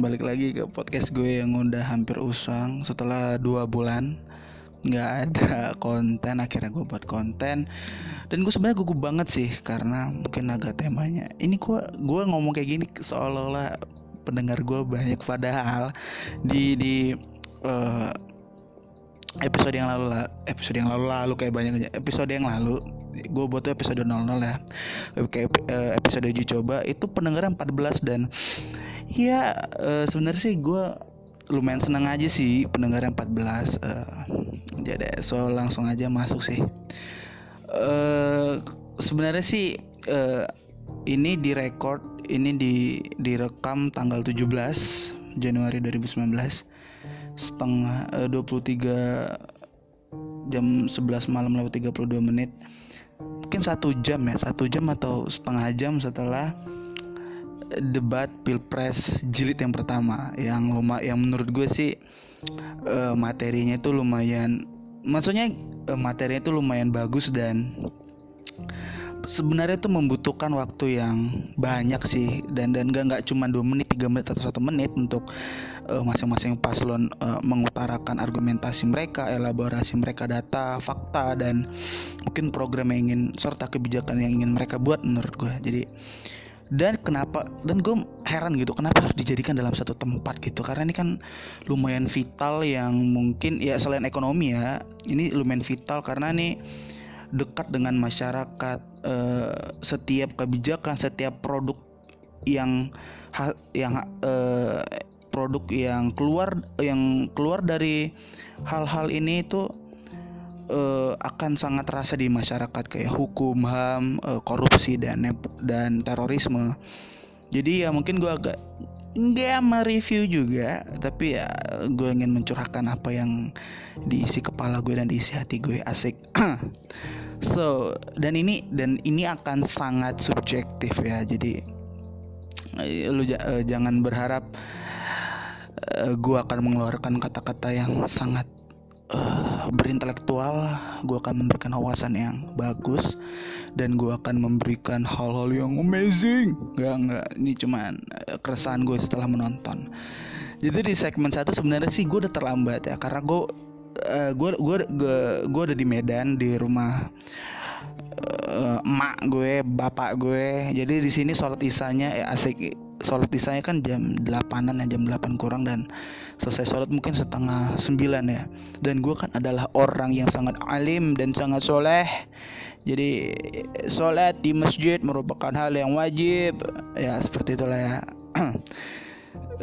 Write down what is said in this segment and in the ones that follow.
balik lagi ke podcast gue yang udah hampir usang setelah dua bulan. Nggak ada konten akhirnya gue buat konten. Dan gue sebenarnya gugup banget sih karena mungkin agak temanya. Ini gue gue ngomong kayak gini seolah-olah pendengar gue banyak padahal di di uh, episode yang lalu lah episode yang lalu lalu kayak banyak episode yang lalu gue buat tuh episode 00 ya. Kayak eh, episode uji coba itu pendengarnya 14 dan ya uh, sebenarnya sih gue lumayan seneng aja sih pendengarnya 14 uh, jadi so langsung aja masuk sih. Uh, sebenarnya sih uh, ini direkord ini di direkam tanggal 17 Januari 2019 setengah uh, 23 jam 11 malam lewat 32 menit. Mungkin satu jam ya satu jam atau setengah jam setelah debat pilpres jilid yang pertama yang lumayan yang menurut gue sih uh, materinya itu lumayan maksudnya uh, materinya itu lumayan bagus dan sebenarnya itu membutuhkan waktu yang banyak sih. Dan dan gak nggak cuma dua menit tiga menit atau satu menit untuk uh, masing-masing paslon uh, mengutarakan argumentasi mereka elaborasi mereka data fakta dan mungkin program yang ingin serta kebijakan yang ingin mereka buat menurut gue. Jadi dan kenapa dan gue heran gitu kenapa harus dijadikan dalam satu tempat gitu? Karena ini kan lumayan vital yang mungkin ya selain ekonomi ya ini lumayan vital karena nih dekat dengan masyarakat eh, setiap kebijakan setiap produk yang yang eh, produk yang keluar yang keluar dari hal-hal ini itu uh, akan sangat terasa di masyarakat kayak hukum ham uh, korupsi dan dan terorisme. Jadi ya mungkin gue agak nggak mereview juga tapi ya gue ingin mencurahkan apa yang diisi kepala gue dan diisi hati gue asik. So dan ini dan ini akan sangat subjektif ya. Jadi eh, lu jangan berharap gue akan mengeluarkan kata-kata yang sangat uh, berintelektual gue akan memberikan wawasan yang bagus dan gue akan memberikan hal-hal yang amazing. Nggak nggak ini cuma uh, keresahan gue setelah menonton. Jadi di segmen satu sebenarnya sih gue udah terlambat ya karena gue uh, gue gue gue ada di Medan di rumah uh, emak gue bapak gue. Jadi di sini sholat isanya ya asik sholat isanya kan jam 8an ya jam 8 kurang dan selesai sholat mungkin setengah 9 ya. Dan gue kan adalah orang yang sangat alim dan sangat soleh. Jadi sholat di masjid merupakan hal yang wajib. Ya seperti itulah ya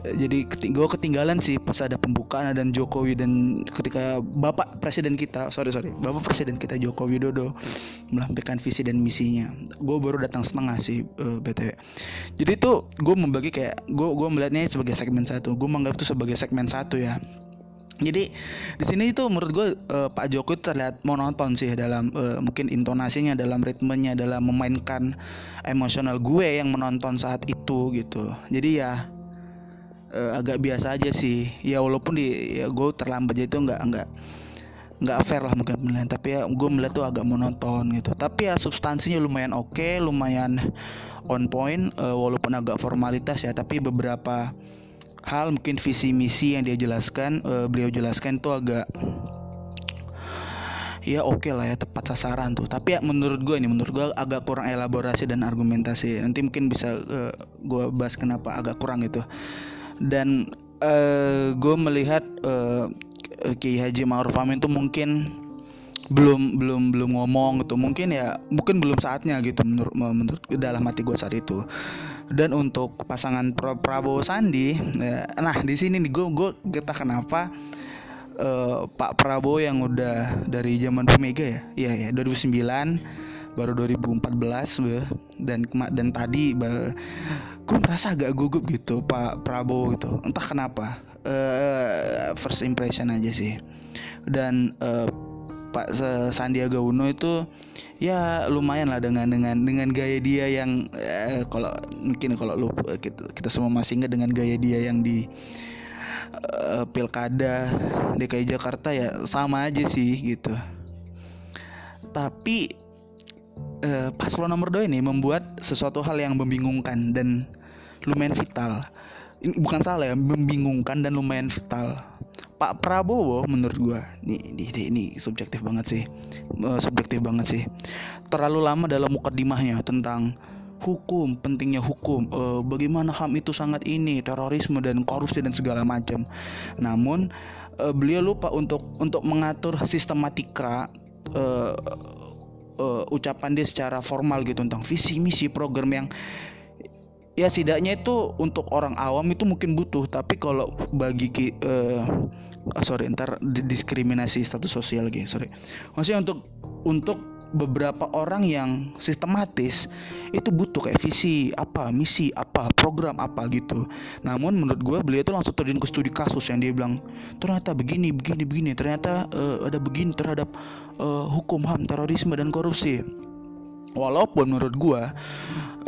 jadi gue ketinggalan sih pas ada pembukaan dan Jokowi dan ketika bapak presiden kita sorry sorry bapak presiden kita Joko Widodo melampirkan visi dan misinya. Gue baru datang setengah sih uh, eh, btw jadi itu gue membagi kayak gue gue melihatnya sebagai segmen satu. Gue menganggap itu sebagai segmen satu ya. Jadi di sini itu menurut gue uh, Pak Jokowi terlihat monoton sih dalam uh, mungkin intonasinya, dalam ritmenya, dalam memainkan emosional gue yang menonton saat itu gitu. Jadi ya uh, agak biasa aja sih. Ya walaupun di ya gue terlambat itu nggak nggak nggak fair lah mungkin penilaian. Tapi ya gue melihat tuh agak monoton gitu. Tapi ya substansinya lumayan oke okay, lumayan on point uh, walaupun agak formalitas ya. Tapi beberapa hal mungkin visi misi yang dia jelaskan uh, beliau jelaskan tuh agak ya oke okay lah ya tepat sasaran tuh. Tapi ya menurut gue ini menurut gue agak kurang elaborasi dan argumentasi. Nanti mungkin bisa uh, gue bahas kenapa agak kurang gitu dan uh, eh, gue melihat uh, Kiai Haji Ma'ruf Amin tuh mungkin belum belum belum ngomong gitu. Mungkin ya mungkin belum saatnya gitu menurut menurut dalam hati gue saat itu. Dan untuk pasangan Prabowo Sandi ya, nah di sini nih gue gue kita kenapa uh, Pak Prabowo yang udah dari zaman Bu Mega ya? Iya ya 2009 baru 2014 dan dan tadi gue merasa agak gugup gitu Pak Prabowo gitu. Entah kenapa uh, first impression aja sih. Dan uh, Pak Sandiaga Uno itu ya lumayan lah dengan dengan dengan gaya dia yang eh, kalau mungkin kalau lu kita, kita semua masih ingat dengan gaya dia yang di uh, pilkada DKI Jakarta ya sama aja sih gitu. Tapi uh, paslon nomor 2 ini membuat sesuatu hal yang membingungkan dan lumayan vital. ini bukan salah ya membingungkan dan lumayan vital. Pak Prabowo menurut gua nih ini, ini subjektif banget sih. Uh, subjektif banget sih. Terlalu lama dalam mukadimahnya tentang hukum pentingnya hukum. Uh, bagaimana ham itu sangat ini terorisme dan korupsi dan segala macam. Namun uh, beliau lupa untuk untuk mengatur sistematika uh, uh, ucapan dia secara formal gitu tentang visi misi program yang ya setidaknya itu untuk orang awam itu mungkin butuh. Tapi kalau bagi uh, sorry ntar diskriminasi status sosial gitu sorry. Maksudnya untuk untuk beberapa orang yang sistematis itu butuh kayak visi apa misi apa program apa gitu. Namun menurut gue beliau itu langsung terjun ke studi kasus yang dia bilang ternyata begini begini begini. Ternyata uh, ada begini terhadap uh, hukum ham terorisme dan korupsi Walaupun menurut gua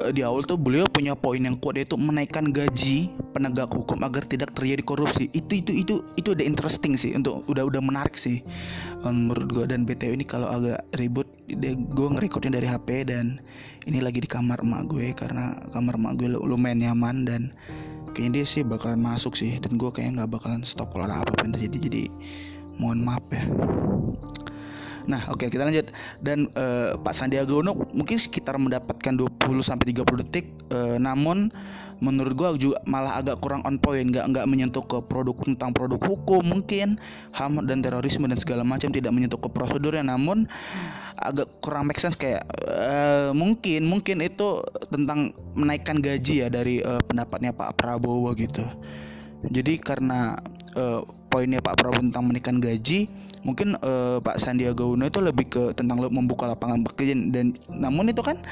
eh, di awal tuh beliau punya poin yang kuat yaitu menaikkan gaji penegak hukum agar tidak terjadi korupsi. Itu itu itu itu udah interesting sih untuk udah udah menarik sih menurut gua. Dan BTW ini kalau agak ribut dia gue ngerekodnya dari HP dan ini lagi di kamar emak gue karena kamar emak gue lumayan nyaman dan kayaknya dia sih bakalan masuk sih. Dan gue kayaknya nggak bakalan stop kalau ada apa-apa yang terjadi. Jadi mohon maaf ya Nah, oke okay, kita lanjut. Dan uh, Pak Sandiaga Uno mungkin sekitar mendapatkan 20 sampai 30 detik uh, namun menurut gua juga malah agak kurang on point nggak nggak menyentuh ke produk tentang produk hukum mungkin ham dan terorisme dan segala macam tidak menyentuh ke prosedurnya namun agak kurang make sense kayak uh, mungkin mungkin itu tentang menaikkan gaji ya dari uh, pendapatnya Pak Prabowo gitu jadi karena uh, poinnya Pak Prabowo tentang menaikkan gaji mungkin uh, Pak Sandiaga Uno itu lebih ke tentang membuka lapangan pekerjaan dan namun itu kan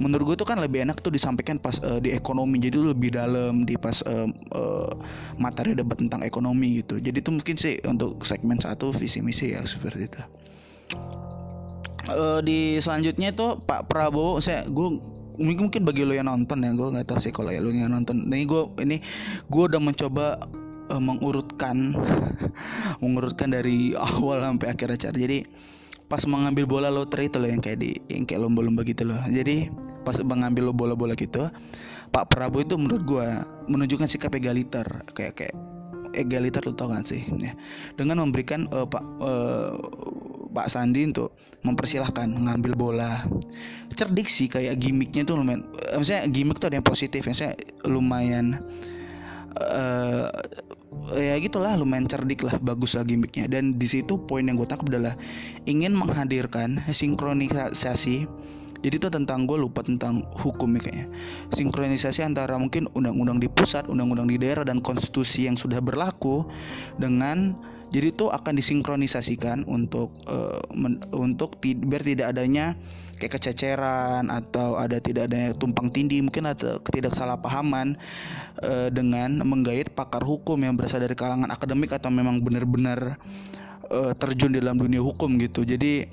menurut gue itu kan lebih enak tuh disampaikan pas uh, di ekonomi. Jadi lebih dalam di pas uh, uh, materi debat tentang ekonomi gitu. Jadi itu mungkin sih untuk segmen satu visi misi ya seperti itu. Uh, di selanjutnya itu Pak Prabowo saya gue mungkin mungkin bagi lo yang nonton ya gue nggak tahu sih kalau ya lo yang nonton. Ini gue ini gue udah mencoba uh, mengurutkan mengurutkan dari awal sampai akhir acara. Jadi pas mengambil bola lotre itu loh yang kayak di yang kayak lomba-lomba gitu loh. Jadi pas mengambil bola-bola gitu Pak Prabowo itu menurut gua menunjukkan sikap egaliter. Kayak kayak egaliter lo tau gak sih? Ya. dengan memberikan uh, Pak uh, Pak Sandi untuk mempersilahkan mengambil bola. Cerdik sih kayak gimmicknya tuh lumayan maksudnya gimmick tuh ada yang positif. Saya lumayan ya gitulah lumayan cerdik lah bagus lah gimmicknya. Dan di situ poin yang gue tangkap adalah ingin menghadirkan sinkronisasi. Jadi itu tentang gue lupa tentang hukum ya kayaknya. Sinkronisasi antara mungkin undang-undang di pusat undang-undang di daerah dan konstitusi yang sudah berlaku dengan jadi itu akan disinkronisasikan untuk uh, men, untuk biar tidak adanya kayak kececeran atau ada tidak adanya tumpang tindih mungkin ada ketidaksalahpahaman uh, dengan menggait pakar hukum yang berasal dari kalangan akademik atau memang benar-benar uh, terjun dalam dunia hukum gitu. Jadi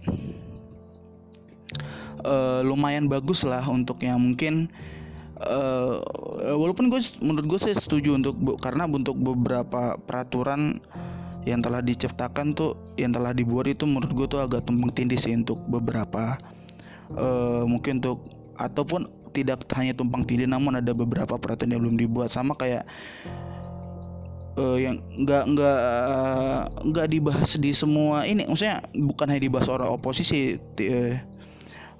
uh, lumayan bagus lah untuk yang mungkin uh, walaupun gue menurut gue saya setuju untuk karena untuk beberapa peraturan yang telah diciptakan tuh yang telah dibuat itu menurut gue tuh agak tumpang tindih sih untuk beberapa uh, mungkin untuk ataupun tidak hanya tumpang tindih namun ada beberapa peraturan yang belum dibuat. Sama kayak uh, yang nggak nggak uh, nggak dibahas di semua ini. Maksudnya bukan hanya dibahas orang oposisi uh,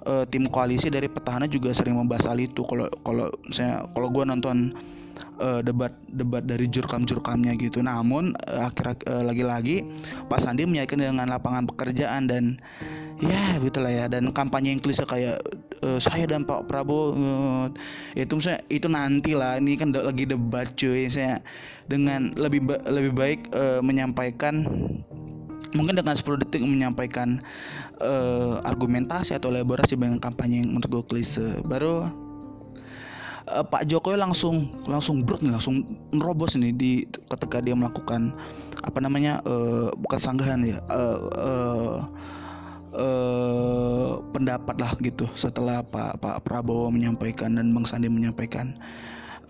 uh, tim koalisi dari petahana juga sering membahas hal itu. Kalau kalau saya kalau gue nonton uh, debat debat dari jurkam-jurkamnya gitu. Namun uh, akhir uh, lagi-lagi Pak Sandi meyakinkan dengan lapangan pekerjaan dan ya gitulah ya. Dan kampanye yang klise kayak uh, saya dan Pak Prabowo uh, itu misalnya itu nanti lah ini kan lagi debat cuy. Saya dengan lebih ba lebih baik uh, menyampaikan mungkin dengan 10 detik menyampaikan uh, argumentasi atau elaborasi dengan kampanye yang menurut gue klise. Baru uh, Pak Jokowi langsung langsung brut nih langsung nerobos nih di ketika dia melakukan apa namanya uh, bukan sanggahan ya uh, uh, uh, pendapat lah gitu setelah Pak Pak Prabowo menyampaikan dan Bang Sandi menyampaikan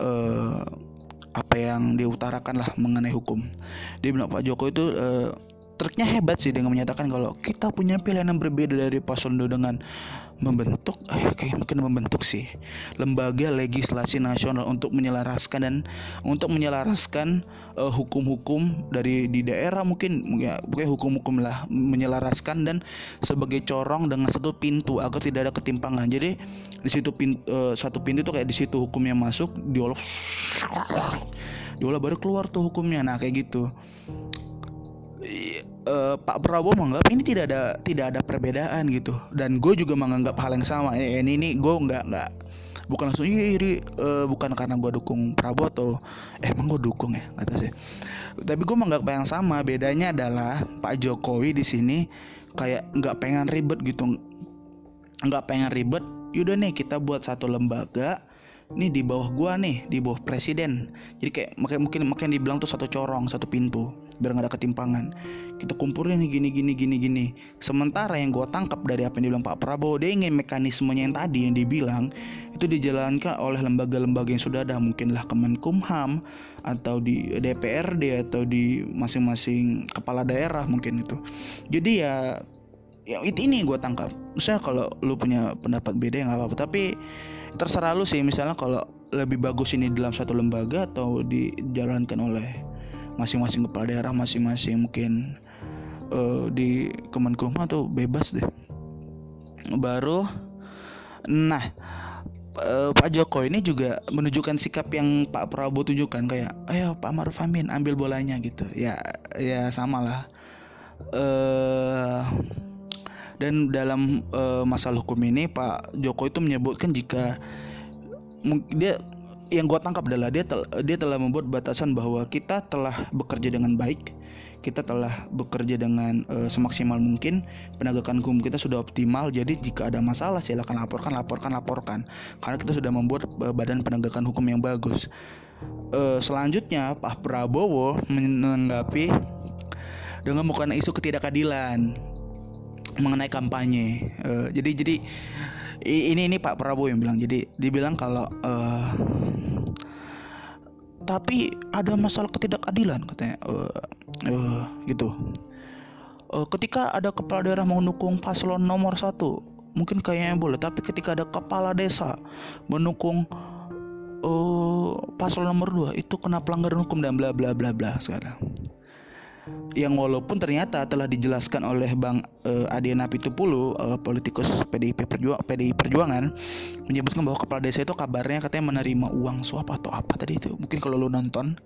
uh, apa yang diutarakan lah mengenai hukum. Dia bilang Pak Jokowi itu uh, triknya hebat sih dengan menyatakan kalau kita punya pilihan yang berbeda dari paslon dengan membentuk eh, kayak mungkin membentuk sih lembaga legislasi nasional untuk menyelaraskan dan untuk menyelaraskan uh, hukum-hukum dari di daerah mungkin ya pokoknya hukum-hukum lah menyelaraskan dan sebagai corong dengan satu pintu agar tidak ada ketimpangan. Jadi di situ pintu, uh, satu pintu tuh kayak di situ hukumnya masuk diolah diolah baru keluar tuh hukumnya. Nah kayak gitu uh, Pak Prabowo menganggap ini tidak ada tidak ada perbedaan gitu. Dan gue juga menganggap hal yang sama. Ini ini gue nggak nggak bukan langsung iri uh, bukan karena gue dukung Prabowo atau eh emang gue dukung ya? Nggak sih. Tapi gue menganggap yang sama. Bedanya adalah Pak Jokowi di sini kayak nggak pengen ribet gitu. Nggak pengen ribet yaudah nih kita buat satu lembaga nih di bawah gua nih di bawah presiden. Jadi kayak mungkin makanya dibilang tuh satu corong satu pintu biar nggak ada ketimpangan. Kita kumpulin nih gini gini gini gini. Sementara yang gua tangkap dari apa yang dibilang Pak Prabowo dia ingin mekanismenya yang tadi yang dibilang itu dijalankan oleh lembaga-lembaga yang sudah ada. Mungkinlah Kemenkumham atau di DPRD atau di masing-masing kepala daerah mungkin itu. Jadi ya ya ini gue tangkap. Misalnya kalau lu punya pendapat beda ya nggak apa-apa. Tapi terserah lu sih misalnya kalau lebih bagus ini dalam satu lembaga atau dijalankan oleh masing-masing kepala daerah masing-masing mungkin uh, di Kemenkumham atau bebas deh. Baru nah uh, Pak Jokowi ini juga menunjukkan sikap yang Pak Prabowo tunjukkan kayak ayo Pak Maruf Amin ambil bolanya gitu. Ya ya sama lah uh, dan dalam uh, masalah hukum ini Pak Joko itu menyebutkan jika dia yang gue tangkap adalah dia tel, dia telah membuat batasan bahwa kita telah bekerja dengan baik, kita telah bekerja dengan uh, semaksimal mungkin, penegakan hukum kita sudah optimal. Jadi jika ada masalah silakan laporkan, laporkan, laporkan. Karena kita sudah membuat uh, badan penegakan hukum yang bagus. Uh, selanjutnya Pak Prabowo menanggapi dengan bukan isu ketidakadilan mengenai kampanye. Uh, jadi jadi ini ini Pak Prabowo yang bilang. Jadi dibilang kalau uh, tapi ada masalah ketidakadilan katanya uh, uh, gitu. Uh, ketika ada kepala daerah mendukung paslon nomor satu mungkin kayaknya boleh tapi ketika ada kepala desa mendukung uh, paslon nomor dua itu kena pelanggaran hukum dan bla bla bla bla sekarang yang walaupun ternyata telah dijelaskan oleh Bang uh, Adiana Pitupulu uh, politikus PDIP Perjuang PDI Perjuangan menyebutkan bahwa kepala desa itu kabarnya katanya menerima uang suap atau apa tadi itu. Mungkin kalau lu nonton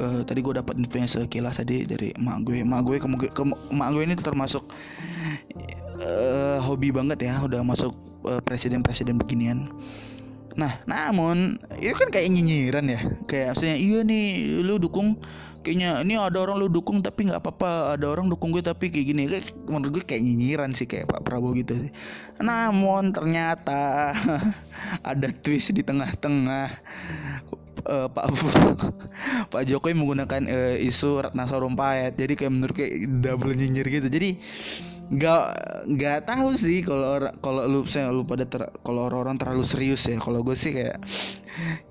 uh, tadi gue dapat infonya sekilas tadi dari emak gue. Emak gue kemungkin ke, emak gue ini termasuk uh, hobi banget ya udah masuk presiden-presiden beginian. Nah, namun itu kan kayak nyinyiran ya. Kayak maksudnya iya nih lu dukung kayaknya ini ada orang lu dukung tapi nggak apa-apa. Ada orang dukung gue tapi kayak gini. Kayak menurut gue kayak nyinyiran sih kayak Pak Prabowo gitu sih. Namun ternyata ada twist di tengah-tengah uh, Pak Pak Jokowi menggunakan uh, isu Ratna Sarumpayat. Jadi kayak menurut kayak double nyinyir gitu. Jadi nggak nggak tahu sih kalau kalau lu saya lu pada ter, kalau orang-orang terlalu serius ya kalau gue sih kayak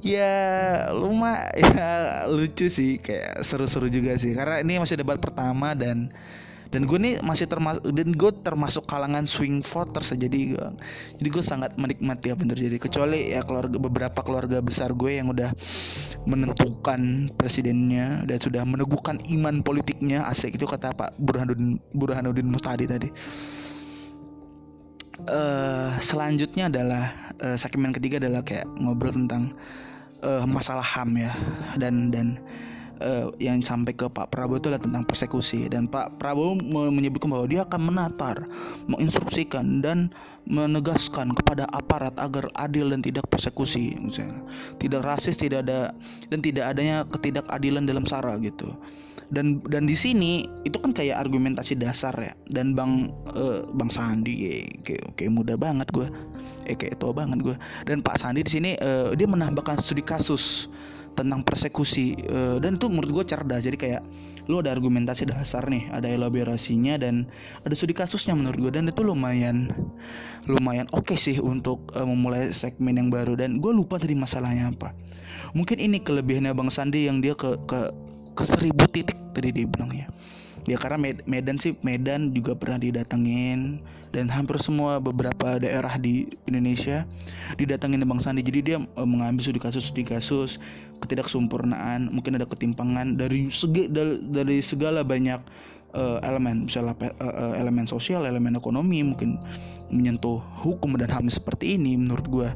ya lu mah ya lucu sih kayak seru-seru juga sih. Karena ini masih debat pertama dan dan gue nih masih termasuk dan gue termasuk kalangan swing voters jadi gue jadi gue sangat menikmati apa yang terjadi. Kecuali ya keluarga beberapa keluarga besar gue yang udah menentukan presidennya dan sudah meneguhkan iman politiknya asik itu kata Pak Burhanuddin Burhanuddin Mutadi tadi. Uh, selanjutnya adalah uh, segmen ketiga adalah kayak ngobrol tentang uh, masalah ham ya. Dan dan uh, yang sampai ke Pak Prabowo itu adalah tentang persekusi dan Pak Prabowo menyebutkan bahwa dia akan menatar, menginstruksikan dan menegaskan kepada aparat agar adil dan tidak persekusi, misalnya tidak rasis, tidak ada dan tidak adanya ketidakadilan dalam sara gitu. Dan dan di sini itu kan kayak argumentasi dasar ya. Dan Bang uh, Bang Sandi kayak, kayak muda banget gue, eh kayak tua banget gue. Dan Pak Sandi di sini uh, dia menambahkan studi kasus tentang persekusi uh, dan itu menurut gue cerdas. Jadi kayak lu ada argumentasi dasar nih ada elaborasinya dan ada studi kasusnya menurut gue dan itu lumayan lumayan oke okay sih untuk uh, memulai segmen yang baru. Dan gue lupa tadi masalahnya apa. Mungkin ini kelebihannya bang Sandi yang dia ke ke ke seribu titik tadi dia bilang ya. Ya karena Medan sih Medan juga pernah didatengin dan hampir semua beberapa daerah di Indonesia didatengin Bang Sandi. Jadi dia uh, mengambil studi kasus studi kasus ketidaksempurnaan mungkin ada ketimpangan dari segi dari, segala banyak uh, elemen misalnya uh, elemen sosial elemen ekonomi mungkin menyentuh hukum dan hal seperti ini menurut gue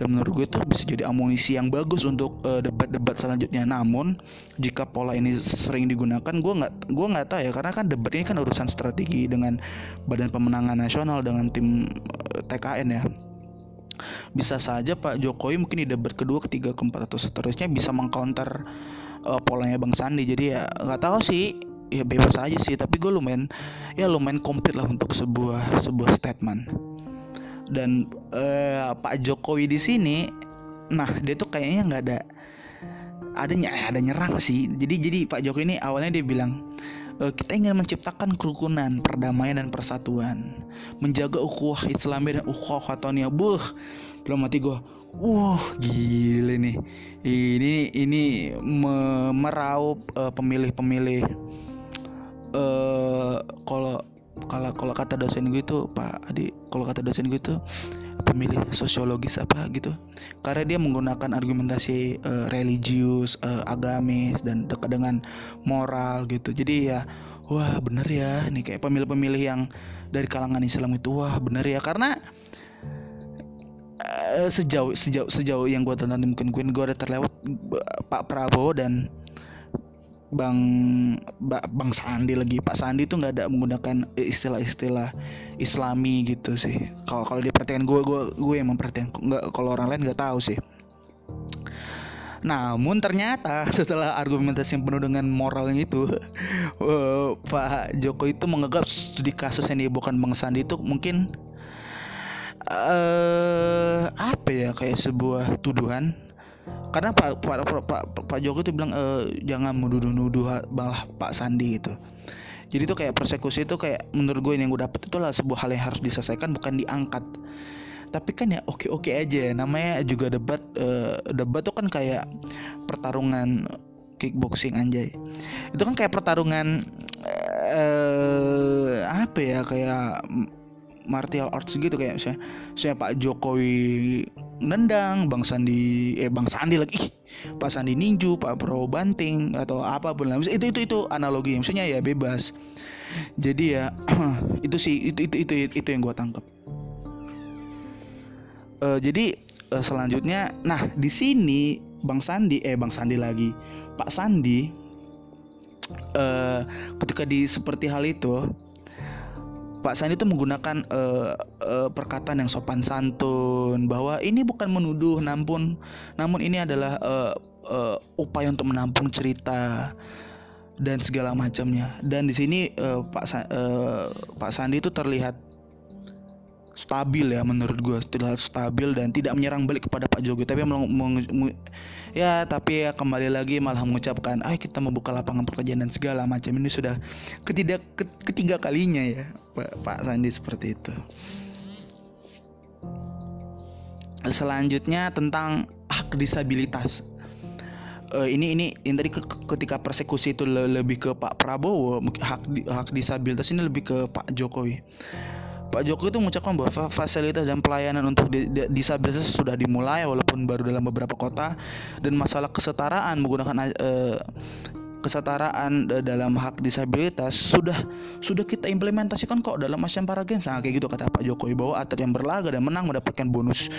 dan menurut gue itu bisa jadi amunisi yang bagus untuk debat-debat uh, selanjutnya. Namun jika pola ini sering digunakan gue nggak gue nggak tahu ya. Karena kan debat ini kan urusan strategi dengan badan pemenangan nasional dengan tim uh, TKN ya bisa saja Pak Jokowi mungkin di debat kedua ketiga keempat atau seterusnya bisa mengcounter uh, polanya Bang Sandi. Jadi ya nggak tahu sih. Ya bebas aja sih. Tapi gue lumayan ya lumayan komplit lah untuk sebuah sebuah statement. Dan uh, Pak Jokowi di sini nah dia tuh kayaknya nggak ada adanya ada nyerang sih. Jadi jadi Pak Jokowi ini awalnya dia bilang kita ingin menciptakan kerukunan perdamaian dan persatuan. Menjaga ukhuwah Islamiyah dan ukhuwah khatonia buh belum mati gue Wah gile nih. Ini ini me meraup uh, pemilih-pemilih. Uh, kalau kalau kalau kata dosen gue itu Pak Adi kalau kata dosen gue itu pemilih sosiologis apa gitu. Karena dia menggunakan argumentasi uh, religius uh, agamis dan dekat dengan moral gitu. Jadi ya wah bener ya nih kayak pemilih-pemilih yang dari kalangan Islam itu wah bener ya. Karena uh, sejauh sejauh sejauh yang gue tonton mungkin gue gue ada terlewat Pak Prabowo dan Bang Bang Sandi lagi Pak Sandi tuh nggak ada menggunakan istilah-istilah Islami gitu sih. Kalau kalau dia perhatikan gue gue gue yang memperhatikan nggak kalau orang lain nggak tahu sih. Namun ternyata setelah argumentasi yang penuh dengan moralnya itu uh, Pak Joko itu menganggap studi kasus yang dibawakan Bang Sandi itu mungkin uh, apa ya kayak sebuah tuduhan karena Pak Pak Pak, Pak, Jokowi itu bilang e, jangan menuduh-nuduh malah Pak Sandi itu jadi itu kayak persekusi itu kayak menurut gue yang gue dapet itu lah sebuah hal yang harus diselesaikan bukan diangkat. Tapi kan ya oke oke aja namanya juga debat uh, debat tuh kan kayak pertarungan kickboxing anjay. Itu kan kayak pertarungan uh, apa ya kayak martial arts gitu kayak misalnya, misalnya Pak Jokowi nendang, Bang Sandi eh Bang Sandi lagi, Ih, Pak Sandi ninju, Pak Prabowo banting atau apa pun lah. Itu itu itu analogi, misalnya ya bebas. Jadi ya itu sih itu itu itu itu yang gue tangkap. Uh, jadi uh, selanjutnya, nah di sini Bang Sandi eh Bang Sandi lagi, Pak Sandi uh, ketika di seperti hal itu Pak Sandi itu menggunakan uh, uh, perkataan yang sopan santun bahwa ini bukan menuduh namun namun ini adalah uh, uh, upaya untuk menampung cerita dan segala macamnya. Dan di sini uh, Pak Sa uh, Pak Sandi itu terlihat stabil ya menurut gue terlihat stabil dan tidak menyerang balik kepada Pak Jokowi. Tapi ya tapi ya kembali lagi malah mengucapkan ah kita membuka lapangan pekerjaan dan segala macam. Ini sudah ketidak ketiga kalinya ya Pak, Pak Sandi seperti itu. Selanjutnya tentang hak disabilitas. Uh, ini ini ini tadi ketika persekusi itu lebih ke Pak Prabowo hak hak disabilitas ini lebih ke Pak Jokowi Pak Jokowi itu mengucapkan bahwa fasilitas dan pelayanan untuk disabilitas sudah dimulai walaupun baru dalam beberapa kota. Dan masalah kesetaraan menggunakan uh, kesetaraan dalam hak disabilitas sudah sudah kita implementasikan kok dalam Asian Para Games. Nah, kayak gitu kata Pak Jokowi bahwa atlet yang berlaga dan menang mendapatkan bonus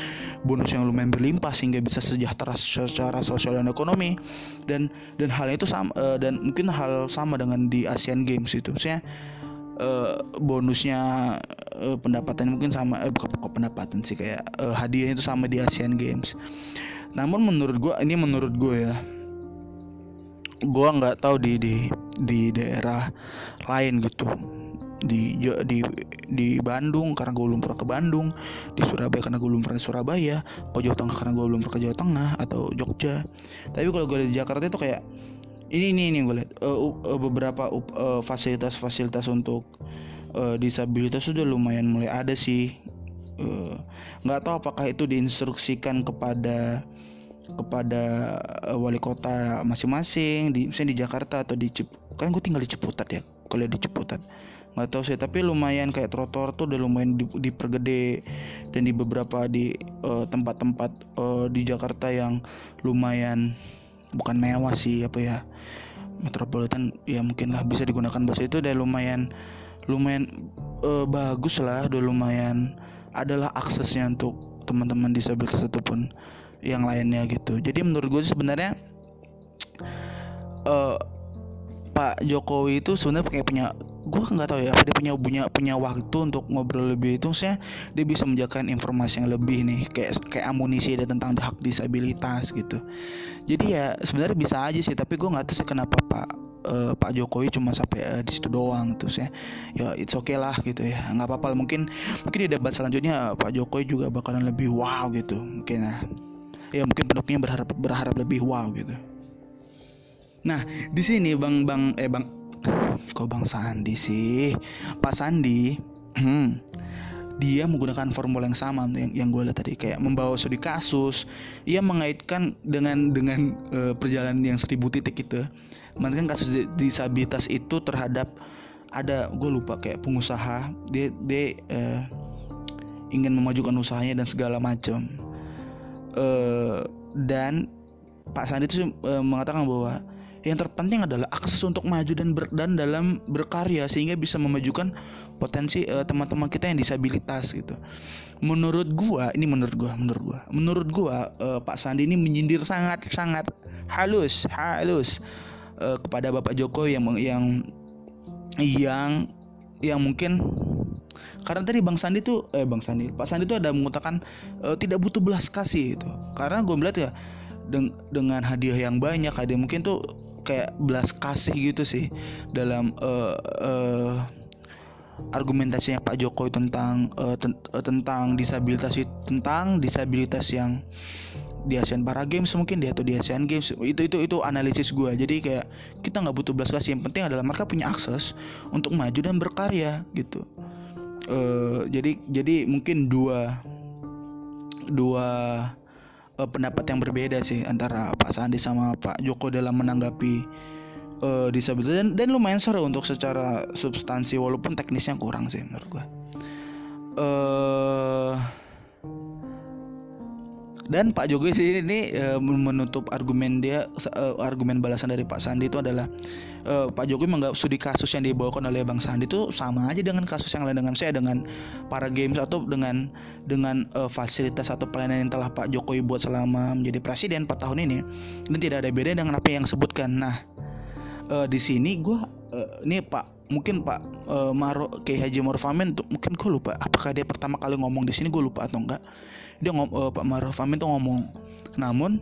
bonus yang lumayan berlimpah sehingga bisa sejahtera secara sosial dan ekonomi. Dan dan hal itu sama uh, dan mungkin hal sama dengan di Asian Games itu. Maksudnya uh, bonusnya uh, pendapatan mungkin sama eh, bukan kok pendapatan sih kayak uh, hadiahnya itu sama di Asian Games. Namun menurut gue ini menurut gue ya gue nggak tahu di di di daerah lain gitu di di di Bandung karena gue belum pernah ke Bandung di Surabaya karena gue belum pernah ke Surabaya Jawa Tengah karena gue belum pernah ke Jawa Tengah atau Jogja tapi kalau gue di Jakarta itu kayak ini ini ini gue lihat. Uh, uh, beberapa uh, fasilitas-fasilitas untuk uh, disabilitas sudah lumayan mulai ada sih. Nggak uh, tahu apakah itu diinstruksikan kepada kepada uh, wali kota masing-masing di misalnya di Jakarta atau di Cip kan gue tinggal di Ciputat ya kuliah di Ciputat nggak tahu sih tapi lumayan kayak trotoar tuh udah lumayan di, dipergede dan di beberapa di eh, tempat-tempat uh, di Jakarta yang lumayan bukan mewah sih apa ya metropolitan ya mungkin lah bisa digunakan bahasa itu udah lumayan lumayan uh, bagus lah udah lumayan adalah aksesnya untuk teman-teman disabilitas ataupun yang lainnya gitu. Jadi menurut gue sebenarnya uh, Pak Jokowi itu sebenarnya kayak punya gue nggak tahu ya apa dia punya punya punya waktu untuk ngobrol lebih itu. Saya dia bisa menjaga informasi yang lebih nih kayak kayak amunisi ada tentang hak disabilitas gitu. Jadi ya sebenarnya bisa aja sih tapi gue nggak tahu sih kenapa Pak uh, Pak Jokowi cuma sampai uh, di situ doang terus ya ya it's okay lah gitu ya nggak apa-apa mungkin mungkin di debat selanjutnya Pak Jokowi juga bakalan lebih wow gitu mungkin ya. Ya mungkin pendukungnya berharap berharap lebih wow gitu. Nah di sini bang bang eh bang kok Bang Sandi sih? Pak Sandi hmm, dia menggunakan formula yang sama yang, yang gue lihat tadi kayak membawa studi kasus. Ia mengaitkan dengan dengan uh, perjalanan yang seribu titik itu. Kan kasus disabilitas itu terhadap ada gue lupa kayak pengusaha. Dia dia uh, ingin memajukan usahanya dan segala macam. Uh, dan Pak Sandi itu uh, mengatakan bahwa yang terpenting adalah akses untuk maju dan ber, dan dalam berkarya sehingga bisa memajukan potensi uh, teman-teman kita yang disabilitas gitu. Menurut gua, ini menurut gua, menurut gua, menurut gua uh, Pak Sandi ini menyindir sangat sangat halus, halus uh, kepada Bapak Jokowi yang yang yang yang mungkin karena tadi Bang Sandi tuh eh Bang Sandi Pak Sandi tuh ada mengatakan uh, tidak butuh belas kasih itu karena gue melihat ya deng dengan hadiah yang banyak hadiah mungkin tuh kayak belas kasih gitu sih dalam uh, uh, argumentasinya Pak Jokowi tentang uh, ten uh, tentang disabilitas tentang disabilitas yang di Asian Para Games mungkin dia atau di Asian Games. Itu itu itu analisis gue jadi kayak kita nggak butuh belas kasih. Yang penting adalah mereka punya akses untuk maju dan berkarya gitu. Uh, jadi jadi mungkin dua dua uh, pendapat yang berbeda sih antara Pak Sandi sama Pak Joko dalam menanggapi uh, disabilitas dan, dan lumayan seru untuk secara substansi walaupun teknisnya kurang sih menurut gue. Uh, dan Pak Jokowi sih ini uh, menutup argumen dia uh, argumen balasan dari Pak Sandi itu adalah uh, Pak Jokowi menganggap studi kasus yang dibawakan oleh Bang Sandi itu sama aja dengan kasus yang lain dengan saya dengan para games atau dengan dengan uh, fasilitas atau pelayanan yang telah Pak Jokowi buat selama menjadi presiden 4 tahun ini dan tidak ada beda dengan apa yang sebutkan. Nah, uh, di sini gue uh, ini Pak mungkin Pak uh, Maro Kiai Haji Maruf Amin mungkin gue lupa apakah dia pertama kali ngomong di sini gue lupa atau enggak dia ngom uh, Pak Maruf Amin tuh ngomong namun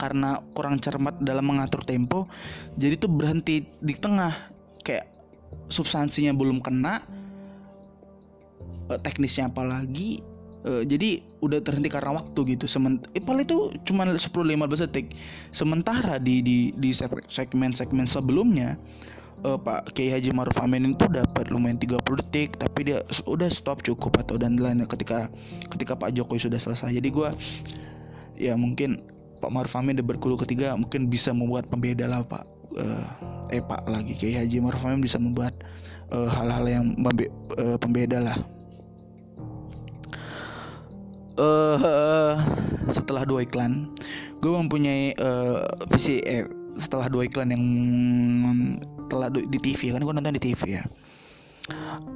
karena kurang cermat dalam mengatur tempo jadi tuh berhenti di tengah. Kayak substansinya belum kena uh, teknisnya apalagi uh, jadi udah terhenti karena waktu gitu. Sementara eh, itu cuma 10-15 detik. Sementara di di di segmen-segmen sebelumnya uh, Pak Kiai Haji Maruf Amin itu dapat lumayan 30 detik tapi dia udah stop cukup atau dan lainnya ketika ketika Pak Jokowi sudah selesai. Jadi gue ya mungkin Pak Maruf Amin debat kudu ketiga mungkin bisa membuat pembeda lah Pak. Uh, eh Pak lagi Kiai Haji Maruf Amin bisa membuat hal-hal uh, yang uh, pembeda lah. Uh, setelah dua iklan gue mempunyai uh, visi eh, setelah dua iklan yang telah di TV kan gue nonton di TV ya uh,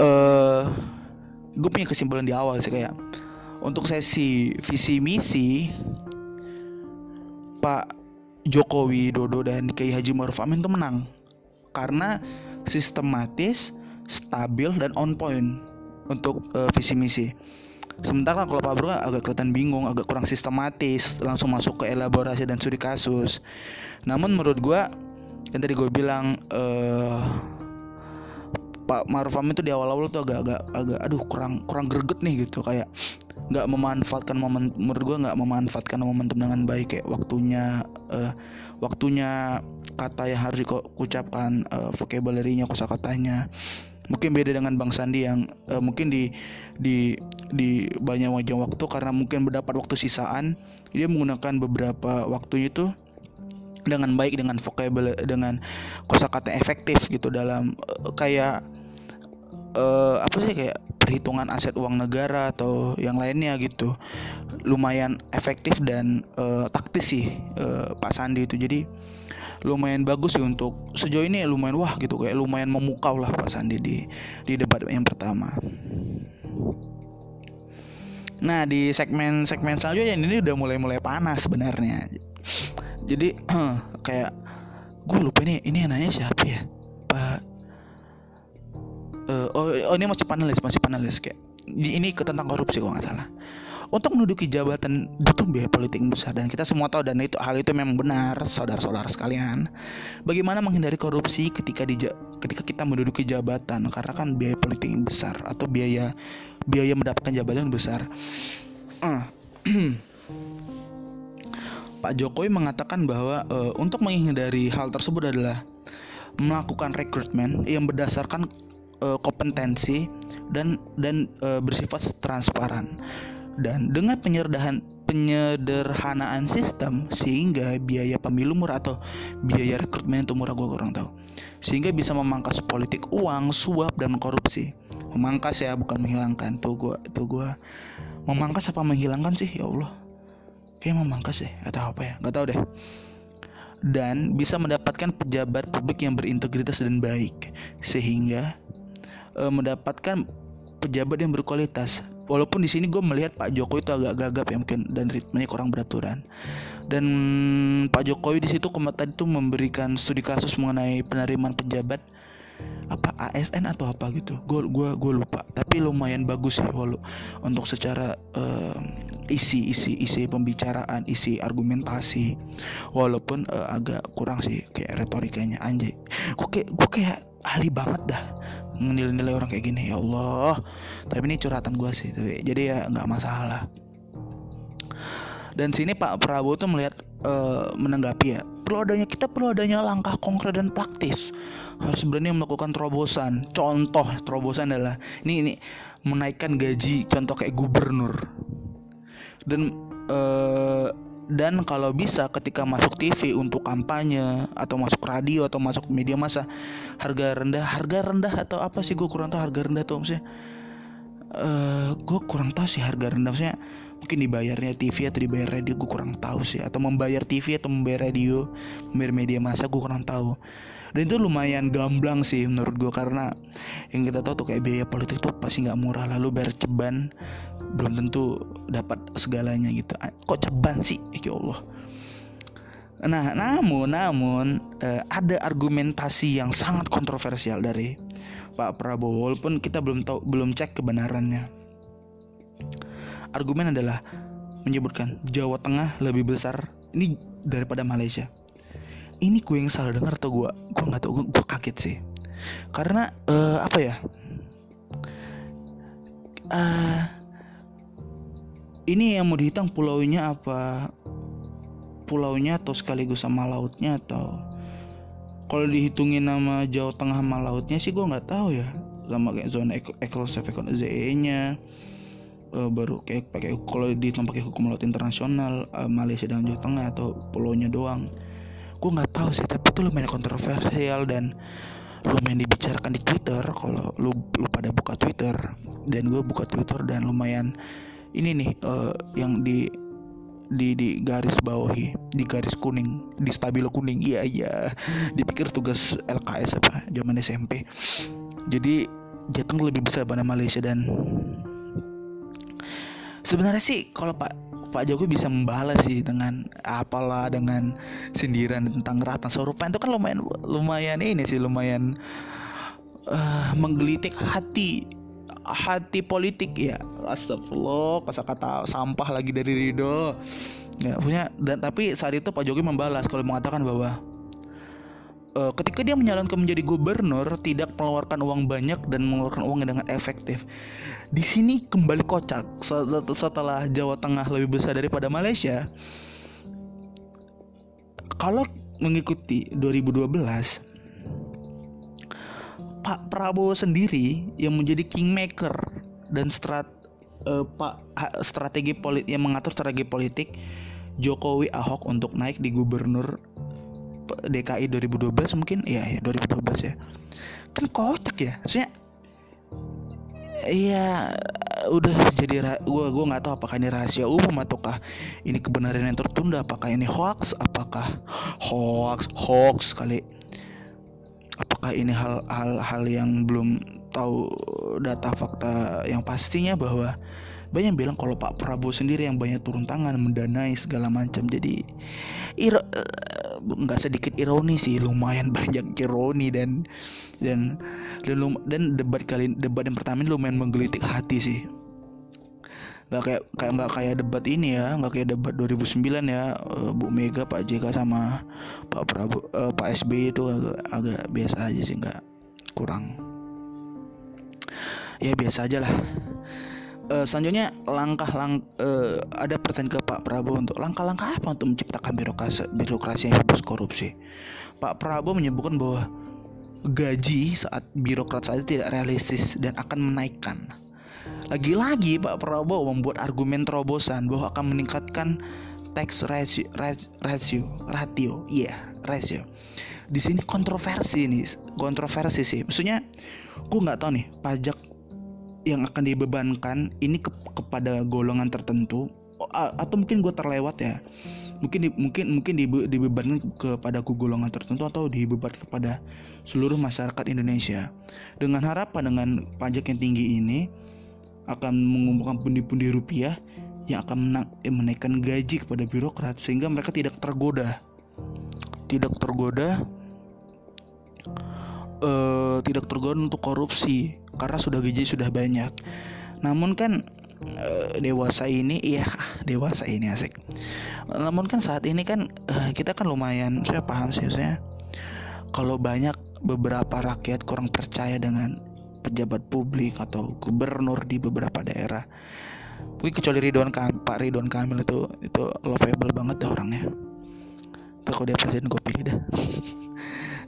eh, gue punya kesimpulan di awal sih kayak untuk sesi visi misi Pak Jokowi Dodo dan Kiai Haji Maruf Amin tuh menang karena sistematis, stabil dan on point untuk uh, visi misi. Sementara kalau Pak Bro agak kelihatan bingung, agak kurang sistematis, langsung masuk ke elaborasi dan studi kasus. Namun menurut gue yang tadi gue bilang uh, Pak Maruf Amin tuh di awal-awal tuh agak-agak agak aduh kurang kurang greget nih gitu. Kayak nggak memanfaatkan momen menurut gue nggak memanfaatkan momentum dengan baik. Kayak waktunya uh, waktunya kata yang harus diucapkan uh, vocabulary-nya kosakatanya mungkin beda dengan Bang Sandi yang uh, mungkin di di di banyak wajah waktu karena mungkin berdapat waktu sisaan. Dia menggunakan beberapa waktunya itu dengan baik dengan vocabulary dengan kosakata efektif gitu dalam uh, kayak uh, apa sih kayak perhitungan aset uang negara atau yang lainnya gitu. Lumayan efektif dan uh, taktis sih uh, Pak Sandi itu. Jadi lumayan bagus sih untuk sejauh ini lumayan wah gitu kayak lumayan memukau lah Pak Sandi di di debat yang pertama. Nah di segmen-segmen selanjutnya ini udah mulai-mulai panas sebenarnya. Jadi kayak gue lupa ini ini nanya siapa ya Pak. Uh, oh, oh ini masih panelis masih panelis kayak ini ke tentang korupsi kok nggak salah untuk menduduki jabatan butuh biaya politik yang besar. Dan kita semua tahu dan itu hal itu memang benar saudara-saudara sekalian. Bagaimana menghindari korupsi ketika di ketika kita menduduki jabatan? Karena kan biaya politik yang besar atau biaya biaya mendapatkan jabatan yang besar. Uh. Pak Jokowi mengatakan bahwa uh, untuk menghindari hal tersebut adalah melakukan rekrutmen yang berdasarkan uh, kompetensi dan dan uh, bersifat transparan dan dengan penyederhan penyederhanaan sistem sehingga biaya pemilu murah atau biaya rekrutmen itu murah gue kurang tahu. Sehingga bisa memangkas politik uang suap dan korupsi. Memangkas ya bukan menghilangkan. Tuh gue tuh gue memangkas apa menghilangkan sih? Ya Allah. Kayak memangkas ya atau apa ya? Nggak tahu deh. Dan bisa mendapatkan pejabat publik yang berintegritas dan baik. Sehingga e, mendapatkan pejabat yang berkualitas walaupun di sini gue melihat Pak Jokowi itu agak gagap ya mungkin dan ritmenya kurang beraturan. Dan Pak Jokowi di situ kemarin tadi tuh memberikan studi kasus mengenai penerimaan pejabat apa ASN atau apa gitu. Gue gua gue lupa tapi lumayan bagus sih walau untuk secara uh, isi isi isi pembicaraan isi argumentasi. Walaupun uh, agak kurang sih kayak retorikanya anjay. Gue kayak gue kayak ahli banget dah nilai-nilai orang kayak gini ya Allah. Tapi ini curhatan gue sih tuh jadi ya nggak masalah. Dan sini Pak Prabowo tuh melihat uh, menanggapi ya perlu adanya kita perlu adanya langkah konkret dan praktis. Harus berani melakukan terobosan. Contoh terobosan adalah ini ini menaikkan gaji contoh kayak gubernur. Dan uh, dan kalau bisa ketika masuk TV untuk kampanye atau masuk radio atau masuk media massa harga rendah harga rendah atau apa sih? Gue kurang tahu harga rendah tuh maksudnya. Uh, gue kurang tahu sih harga rendah maksudnya mungkin dibayarnya TV atau dibayar radio gue kurang tahu sih. Atau membayar TV atau membayar radio membayar media massa gue kurang tahu dan itu lumayan gamblang sih menurut gue karena yang kita tahu tuh kayak biaya politik tuh pasti nggak murah. Lalu bayar ceban belum tentu dapat segalanya gitu. Ah, kok ceban sih? Ya Allah. Nah namun namun eh, ada argumentasi yang sangat kontroversial dari Pak Prabowo walaupun kita belum tahu belum cek kebenarannya. Argumen adalah menyebutkan Jawa Tengah lebih besar ini daripada Malaysia ini gue yang salah dengar atau gue gue nggak tahu gue, kaget sih. Karena uh, apa ya? Uh, ini yang mau dihitung pulaunya apa? Pulaunya atau sekaligus sama lautnya atau? Kalau dihitungin nama Jawa Tengah sama lautnya sih gue nggak tahu ya. Sama kayak zona eksklusif ZE nya uh, baru kayak pakai kalau dihitung pakai hukum laut internasional uh, Malaysia dan Jawa Tengah atau pulaunya doang gue nggak tahu sih tapi itu lumayan kontroversial dan lumayan dibicarakan di Twitter kalau lu lu pada buka Twitter. Dan gue buka Twitter dan lumayan ini nih uh, yang di di di garis bawahi di garis kuning di stabilo kuning. Iya iya. Dipikir tugas LKS apa? Zaman SMP jadi Jateng lebih besar pada Malaysia dan sebenarnya sih kalau Pak Pak Jokowi bisa membalas sih dengan apalah dengan sindiran tentang Ratna Sarumpait itu kan lumayan lumayan ini sih lumayan uh, menggelitik hati hati politik ya. Astagfirullah kata-kata sampah lagi dari Ridho. Ya punya dan tapi saat itu Pak Jokowi membalas kalau mengatakan bahwa uh, ketika dia menyalonkan menjadi gubernur tidak mengeluarkan uang banyak dan mengeluarkan uang dengan efektif. Di sini kembali kocak setelah Jawa Tengah lebih besar daripada Malaysia. Kalau mengikuti 2012 Pak Prabowo sendiri yang menjadi kingmaker dan strat uh, Pak strategi politik yang mengatur strategi politik Jokowi Ahok untuk naik di gubernur DKI 2012 mungkin? Ya ya 2012 ya. Kan kocak ya maksudnya Iya udah jadi gue gue nggak tahu apakah ini rahasia umum ataukah ini kebenaran yang tertunda apakah ini hoax apakah hoax hoax kali. Apakah ini hal-hal hal yang belum tahu data fakta yang pastinya bahwa banyak yang bilang kalau Pak Prabowo sendiri yang banyak turun tangan mendanai segala macam. Jadi iro nggak sedikit ironi sih lumayan banyak ironi dan dan dan, lum, dan debat kali debat yang pertama ini lumayan menggelitik hati sih. Nggak kayak kayak nggak kayak debat ini ya nggak kayak debat 2009 ya uh, Bu Mega Pak JK sama Pak Prabowo uh, Pak SBY itu agak, agak biasa aja sih nggak kurang. Ya biasa aja lah uh, selanjutnya langkah lang uh, ada pertanyaan ke Pak Prabowo untuk langkah-langkah apa untuk menciptakan birokrasi birokrasi yang bebas korupsi. Pak Prabowo menyebutkan bahwa gaji saat birokrat saja tidak realistis dan akan menaikkan. Lagi-lagi Pak Prabowo membuat argumen terobosan bahwa akan meningkatkan tax ratio ratio ratio iya yeah, ratio di sini kontroversi nih kontroversi sih maksudnya gue nggak tahu nih pajak yang akan dibebankan ini ke, kepada golongan tertentu atau mungkin gue terlewat ya. Mungkin di, mungkin mungkin dibebankan kepada golongan tertentu atau dibebankan kepada seluruh masyarakat Indonesia. Dengan harapan dengan pajak yang tinggi ini akan mengumpulkan pundi-pundi rupiah yang akan eh, menaikkan gaji kepada birokrat sehingga mereka tidak tergoda. Tidak tergoda uh, tidak tergoda untuk korupsi karena sudah gaji sudah banyak. Namun kan uh, dewasa ini iya dewasa ini asik. Namun kan saat ini kan uh, kita kan lumayan saya paham sih saya kalau banyak beberapa rakyat kurang percaya dengan pejabat publik atau gubernur di beberapa daerah mungkin kecuali Ridwan Kamil Pak Ridwan Kamil itu itu lovable banget deh orangnya. Terus kalau dia presiden gue pilih dah.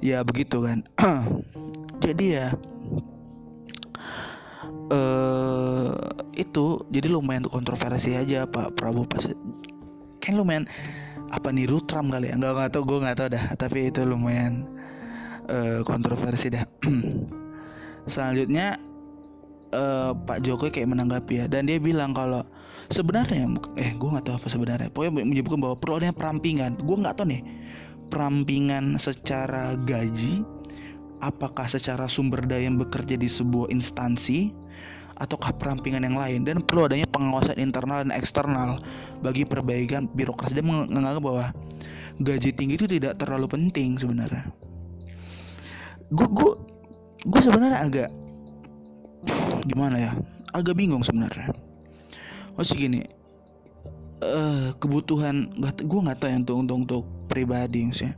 Ya begitu kan jadi ya uh, itu jadi lumayan kontroversi aja Pak Prabowo pas kan lumayan apa nih Trump kali ya? Nggak nggak tau gue nggak tau dah tapi itu lumayan uh, kontroversi dah. Selanjutnya uh, Pak Jokowi kayak menanggapi ya dan dia bilang kalau sebenarnya eh gue nggak tahu apa sebenarnya pokoknya menyebutkan bahwa perlu adanya perampingan. Gue nggak tahu nih perampingan secara gaji apakah secara sumber daya yang bekerja di sebuah instansi ataukah perampingan yang lain? Dan perlu adanya pengawasan internal dan eksternal bagi perbaikan birokrasi. Dan menganggap bahwa gaji tinggi itu tidak terlalu penting sebenarnya. Gue gue gue sebenarnya agak gimana ya agak bingung sebenarnya. Masih gini uh, kebutuhan gue nggak tahu ya untuk untuk untuk pribadi maksudnya.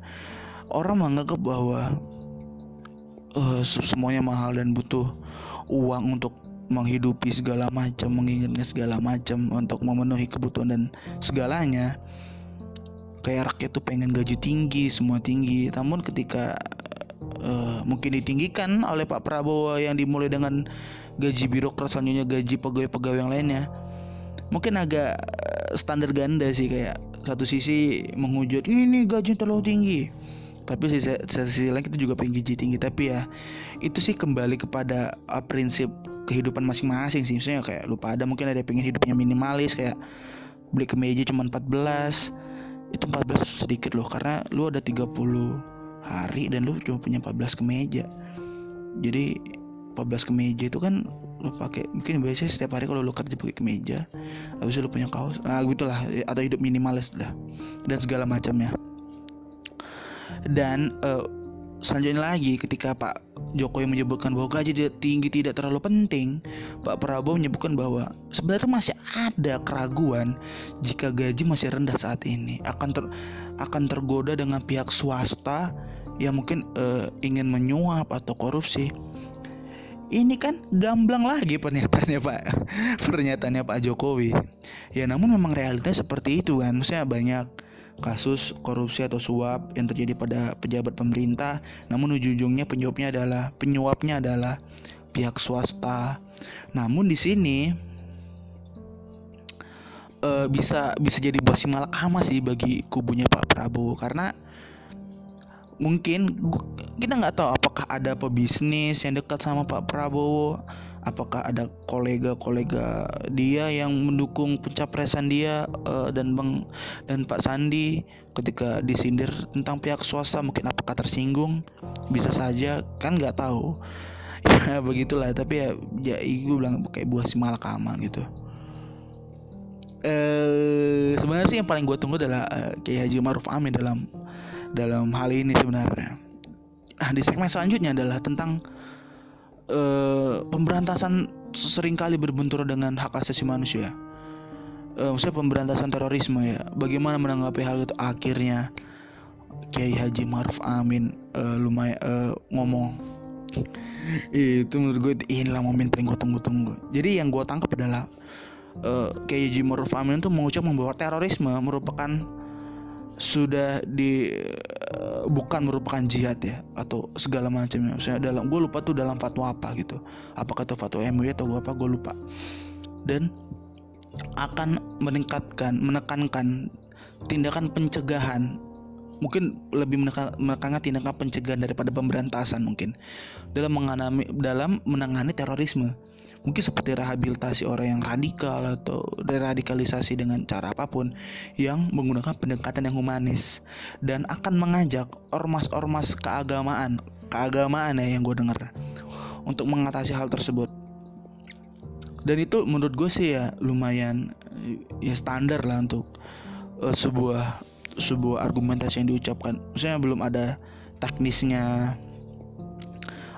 Orang menganggap bahwa uh, semuanya mahal dan butuh uang untuk menghidupi segala macam menginginkan segala macam untuk memenuhi kebutuhan dan segalanya. Kayak rakyat tuh pengen gaji tinggi semua tinggi. Namun ketika uh, mungkin ditinggikan oleh Pak Prabowo yang dimulai dengan gaji birokrat selanjutnya gaji pegawai-pegawai yang lainnya mungkin agak eh, standar ganda sih. Kayak satu sisi menghujat ini gaji terlalu tinggi tapi sisi, sisi lain kita juga pengen gaji tinggi. Tapi ya itu sih kembali kepada uh, prinsip kehidupan masing-masing sih. Misalnya kayak lupa ada mungkin ada yang pengen hidupnya minimalis kayak beli kemeja cuma 14 itu 14 sedikit loh. Karena lu ada 30 hari dan lu cuma punya 14 kemeja. Jadi 14 kemeja itu kan lu pakai mungkin biasanya setiap hari kalau lu kerja pakai kemeja habis itu lu punya kaos nah gitulah atau hidup minimalis lah dan segala macamnya dan uh, selanjutnya lagi ketika Pak Jokowi menyebutkan bahwa gaji tinggi tidak terlalu penting, Pak Prabowo menyebutkan bahwa sebenarnya masih ada keraguan jika gaji masih rendah saat ini akan ter, akan tergoda dengan pihak swasta yang mungkin uh, ingin menyuap atau korupsi. Ini kan gamblang lagi pernyataannya Pak pernyataannya Pak Jokowi. Ya namun memang realitanya seperti itu kan. Maksudnya banyak kasus korupsi atau suap yang terjadi pada pejabat pemerintah. Namun ujung-ujungnya penyuapnya adalah penyuapnya adalah pihak swasta. Namun di sini uh, bisa bisa jadi buah simalakama sih bagi kubunya Pak Prabowo. Karena mungkin kita nggak tahu apakah ada pebisnis yang dekat sama Pak Prabowo apakah ada kolega-kolega dia yang mendukung pencapresan dia uh, dan Bang dan Pak Sandi? Ketika disindir tentang pihak swasta mungkin apakah tersinggung? Bisa saja kan nggak tahu. Ya begitulah. Tapi ya ya bilang kayak buah si malakama gitu. Eh sebenarnya sih yang paling gue tunggu adalah uh, Kiai Haji Maruf Amin dalam dalam hal ini sebenarnya. Nah, di segmen selanjutnya adalah tentang uh, pemberantasan sering kali berbentur dengan hak asasi manusia. Uh, maksudnya pemberantasan terorisme ya. Bagaimana menanggapi hal itu? Akhirnya Kiai Haji Maruf Amin uh, lumayan uh, ngomong itu menurut gue inilah momen paling gue tunggu-tunggu. Jadi yang gue tangkap adalah uh, Kiai Haji Maruf Amin itu mengucap bahwa terorisme merupakan sudah di uh, bukan merupakan jihad ya atau segala macamnya. Misalnya dalam gue lupa tuh dalam fatwa apa gitu. Apakah itu fatwa MUI atau apa gue lupa. Dan akan meningkatkan, menekankan tindakan pencegahan mungkin lebih menekan, menekankan tindakan pencegahan daripada pemberantasan mungkin dalam mengalami dalam menangani terorisme mungkin seperti rehabilitasi orang yang radikal atau deradikalisasi dengan cara apa pun yang menggunakan pendekatan yang humanis. Dan akan mengajak ormas-ormas keagamaan keagamaan ya yang gue dengar untuk mengatasi hal tersebut. Dan itu menurut gue sih ya lumayan ya standar lah untuk uh, sebuah sebuah argumentasi yang diucapkan. Misalnya belum ada teknisnya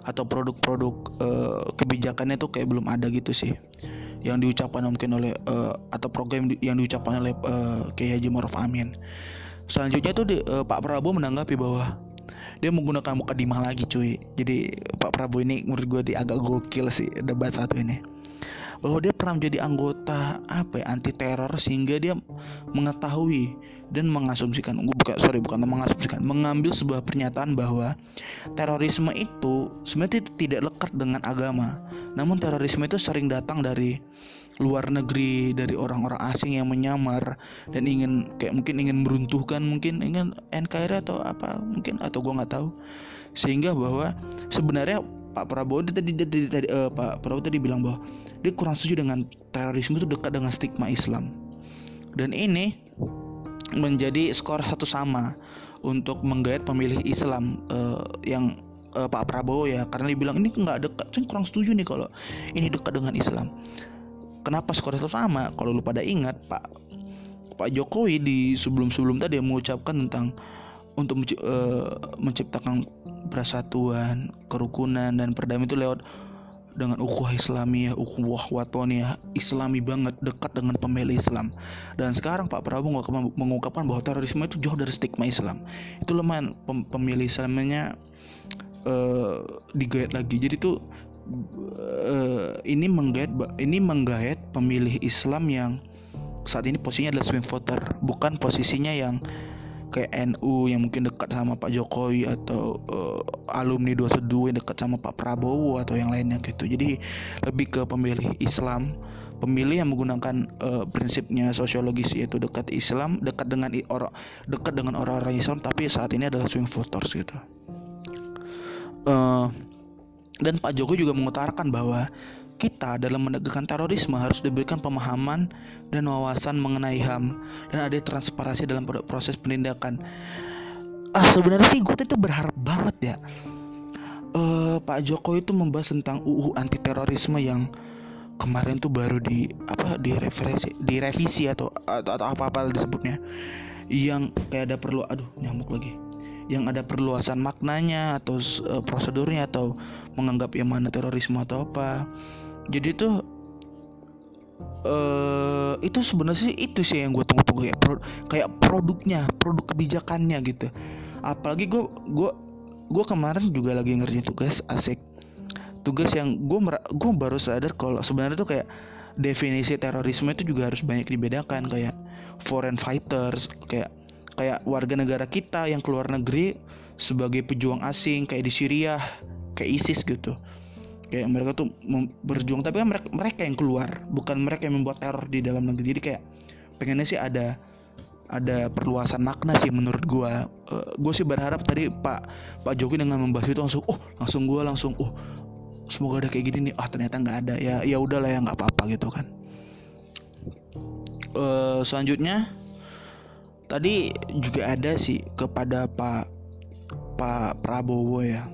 atau produk-produk uh, kebijakannya tuh kayak belum ada gitu sih yang diucapkan mungkin oleh uh, atau program yang diucapkan oleh uh, Kiai Haji Maruf Amin. Selanjutnya tuh di, uh, Pak Prabowo menanggapi bahwa dia menggunakan muka dimah lagi cuy. Jadi Pak Prabowo ini menurut gue di agak gokil sih debat satu ini bahwa dia pernah menjadi anggota apa ya anti teror sehingga dia mengetahui dan mengasumsikan bukan sorry bukan mengasumsikan mengambil sebuah pernyataan bahwa terorisme itu sebenarnya tidak lekat dengan agama. Namun terorisme itu sering datang dari luar negeri dari orang-orang asing yang menyamar dan ingin kayak mungkin ingin meruntuhkan mungkin ingin NKRI atau apa mungkin atau gue nggak tahu. Sehingga bahwa sebenarnya Pak Prabowo tadi tadi, tadi uh, Pak Prabowo tadi bilang bahwa dia kurang setuju dengan terorisme itu dekat dengan stigma Islam. Dan ini menjadi skor satu sama untuk menggait pemilih Islam uh, yang uh, Pak Prabowo ya. Karena dia bilang ini nggak dekat. Saya kurang setuju nih kalau ini dekat dengan Islam. Kenapa skor satu sama? Kalau lu pada ingat Pak Pak Jokowi di sebelum-sebelum tadi mengucapkan tentang untuk menciptakan persatuan, kerukunan dan perdamaian itu lewat dengan ukhuwah Islamiyah, ukhuwah watoniyah, Islami banget, dekat dengan pemilih Islam. Dan sekarang Pak Prabowo mengungkapkan bahwa terorisme itu jauh dari stigma Islam. Itu lumayan pem pemilih Islamnya uh, digait lagi. Jadi tuh uh, ini menggait ini menggait pemilih Islam yang saat ini posisinya adalah swing voter, bukan posisinya yang kayak NU yang mungkin dekat sama Pak Jokowi atau uh, alumni 212 yang dekat sama Pak Prabowo atau yang lainnya gitu. Jadi lebih ke pemilih Islam, pemilih yang menggunakan uh, prinsipnya sosiologis yaitu dekat Islam, dekat dengan orang dekat dengan orang-orang Islam tapi saat ini adalah swing voters gitu. Uh, dan Pak Jokowi juga mengutarakan bahwa kita dalam menegakkan terorisme harus diberikan pemahaman dan wawasan mengenai HAM dan ada transparansi dalam proses penindakan. Ah sebenarnya sih gue itu berharap banget ya uh, Pak Jokowi itu membahas tentang UU anti terorisme yang kemarin tuh baru di apa direvisi direvisi atau atau, atau apa apa disebutnya. Yang kayak ada perlu aduh nyamuk lagi. Yang ada perluasan maknanya atau uh, prosedurnya atau menganggap yang mana terorisme atau apa jadi tuh uh, itu sebenarnya sih itu sih yang gue tunggu-tunggu kayak pro, kayak produknya produk kebijakannya gitu. Apalagi gue gue gue kemarin juga lagi ngerjain tugas asik. Tugas yang gue gue baru sadar kalau sebenarnya tuh kayak definisi terorisme itu juga harus banyak dibedakan. Kayak foreign fighters kayak kayak warga negara kita yang keluar negeri sebagai pejuang asing kayak di Syria kayak ISIS gitu kayak mereka tuh berjuang tapi kan mereka, mereka yang keluar bukan mereka yang membuat teror di dalam negeri. Jadi kayak pengennya sih ada ada perluasan makna sih menurut gue uh, gue sih berharap tadi Pak Pak Jokowi dengan membahas itu langsung oh langsung gue langsung oh semoga ada kayak gini nih. Ah oh, ternyata nggak ada. Ya ya udahlah ya nggak apa-apa gitu kan. Uh, selanjutnya tadi juga ada sih kepada Pak Pak Prabowo ya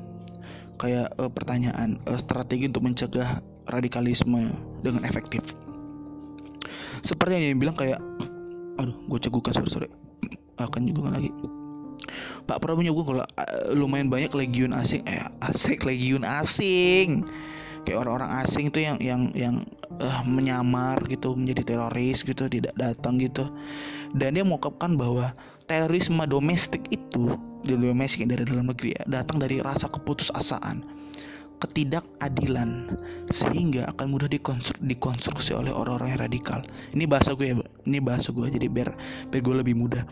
kayak uh, pertanyaan uh, strategi untuk mencegah radikalisme dengan efektif. Seperti yang dia bilang kayak aduh gue cegukan sorry sorry. Akan juga lagi. Pak Prabowo juga kalau uh, lumayan banyak legiun asing eh asik legiun asing. Kayak orang-orang asing tuh yang yang yang uh, menyamar gitu menjadi teroris gitu tidak datang gitu. Dan dia mengungkapkan bahwa terorisme domestik itu di domestik dari dalam negeri ya datang dari rasa keputusasaan ketidakadilan sehingga akan mudah dikonstruk, dikonstruksi oleh orang-orang yang radikal. Ini bahasa gue ya, ini bahasa gue jadi biar biar gue lebih mudah.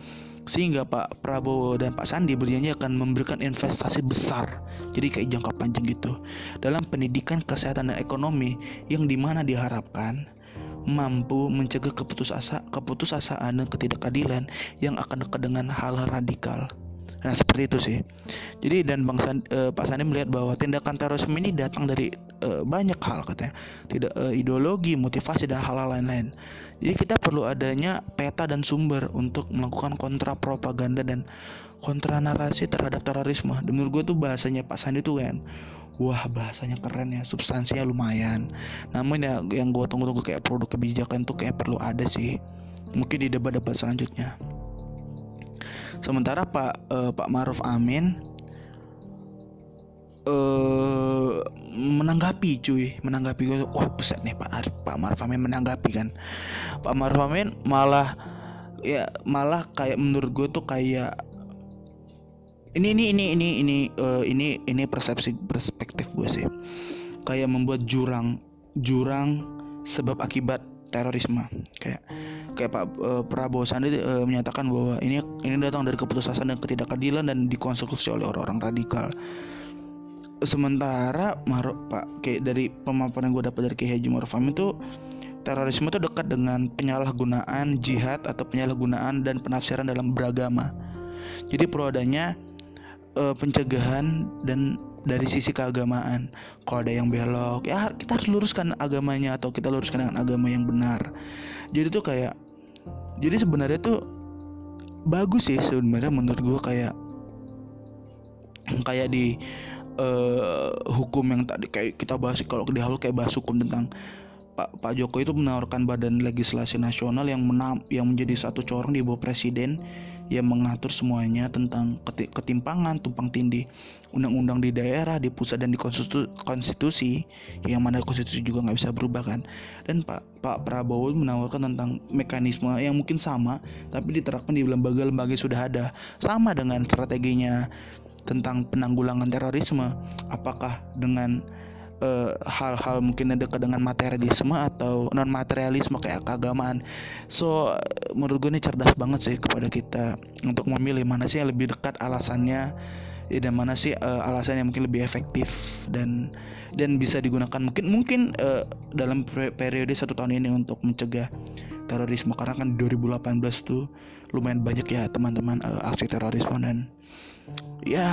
Sehingga Pak Prabowo dan Pak Sandi berjanji akan memberikan investasi besar, jadi kayak jangka panjang gitu, dalam pendidikan, kesehatan dan ekonomi yang di mana diharapkan mampu mencegah keputusasa, keputusasaan dan ketidakadilan yang akan dekat dengan hal radikal. Nah seperti itu sih. Jadi dan Bang Sandi, uh, Pak Sandi melihat bahwa tindakan terorisme ini datang dari uh, banyak hal katanya, tidak uh, ideologi, motivasi dan hal-hal lain-lain. Jadi kita perlu adanya peta dan sumber untuk melakukan kontra propaganda dan kontra narasi terhadap terorisme. Menurut gue tuh bahasanya Pak Sandi tuh kan, wah bahasanya keren ya, substansinya lumayan. Namun ya yang gue tunggu-tunggu kayak produk kebijakan tuh kayak perlu ada sih. Mungkin di debat-debat selanjutnya. Sementara Pak uh, Pak Maruf Amin uh, menanggapi cuy, menanggapi wah besar nih Pak Arif, Pak Maruf Amin menanggapi kan. Pak Maruf Amin malah ya malah kayak menurut gue tuh kayak ini ini ini ini ini uh, ini ini persepsi perspektif gue sih kayak membuat jurang jurang sebab akibat terorisme kayak kayak Pak uh, Prabowo Sandi uh, menyatakan bahwa ini ini datang dari keputusasaan dan ketidakadilan dan dikonstruksi oleh orang-orang radikal. Sementara Maruf Pak kayak dari pemaparan gue dapat dari Kiai Haji Maruf Amin itu terorisme itu dekat dengan penyalahgunaan jihad atau penyalahgunaan dan penafsiran dalam beragama. Jadi perlu adanya uh, pencegahan dan dari sisi keagamaan. Kalau ada yang belok ya kita harus luruskan agamanya atau kita luruskan dengan agama yang benar. Jadi tuh kayak jadi sebenarnya tuh bagus sih sebenarnya menurut gue kayak kayak di uh, hukum yang tadi kayak kita bahas kalau di awal kayak bahas hukum tentang Pak Pak Jokowi itu menawarkan badan legislasi nasional yang menam, yang menjadi satu corong di bawah presiden yang mengatur semuanya tentang ketimpangan, tumpang tindih, undang-undang di daerah, di pusat dan di konstitusi, yang mana konstitusi juga nggak bisa berubah kan. Dan Pak Pak Prabowo menawarkan tentang mekanisme yang mungkin sama, tapi diterapkan di lembaga-lembaga sudah ada, sama dengan strateginya tentang penanggulangan terorisme. Apakah dengan hal-hal uh, mungkin dekat dengan materialisme atau non materialisme kayak keagamaan. So menurut gue ini cerdas banget sih kepada kita untuk memilih mana sih yang lebih dekat alasannya ya, dan mana sih uh, alasan yang mungkin lebih efektif dan dan bisa digunakan mungkin mungkin uh, dalam periode satu tahun ini untuk mencegah terorisme. Karena kan 2018 tuh lumayan banyak ya teman-teman uh, aksi terorisme dan ya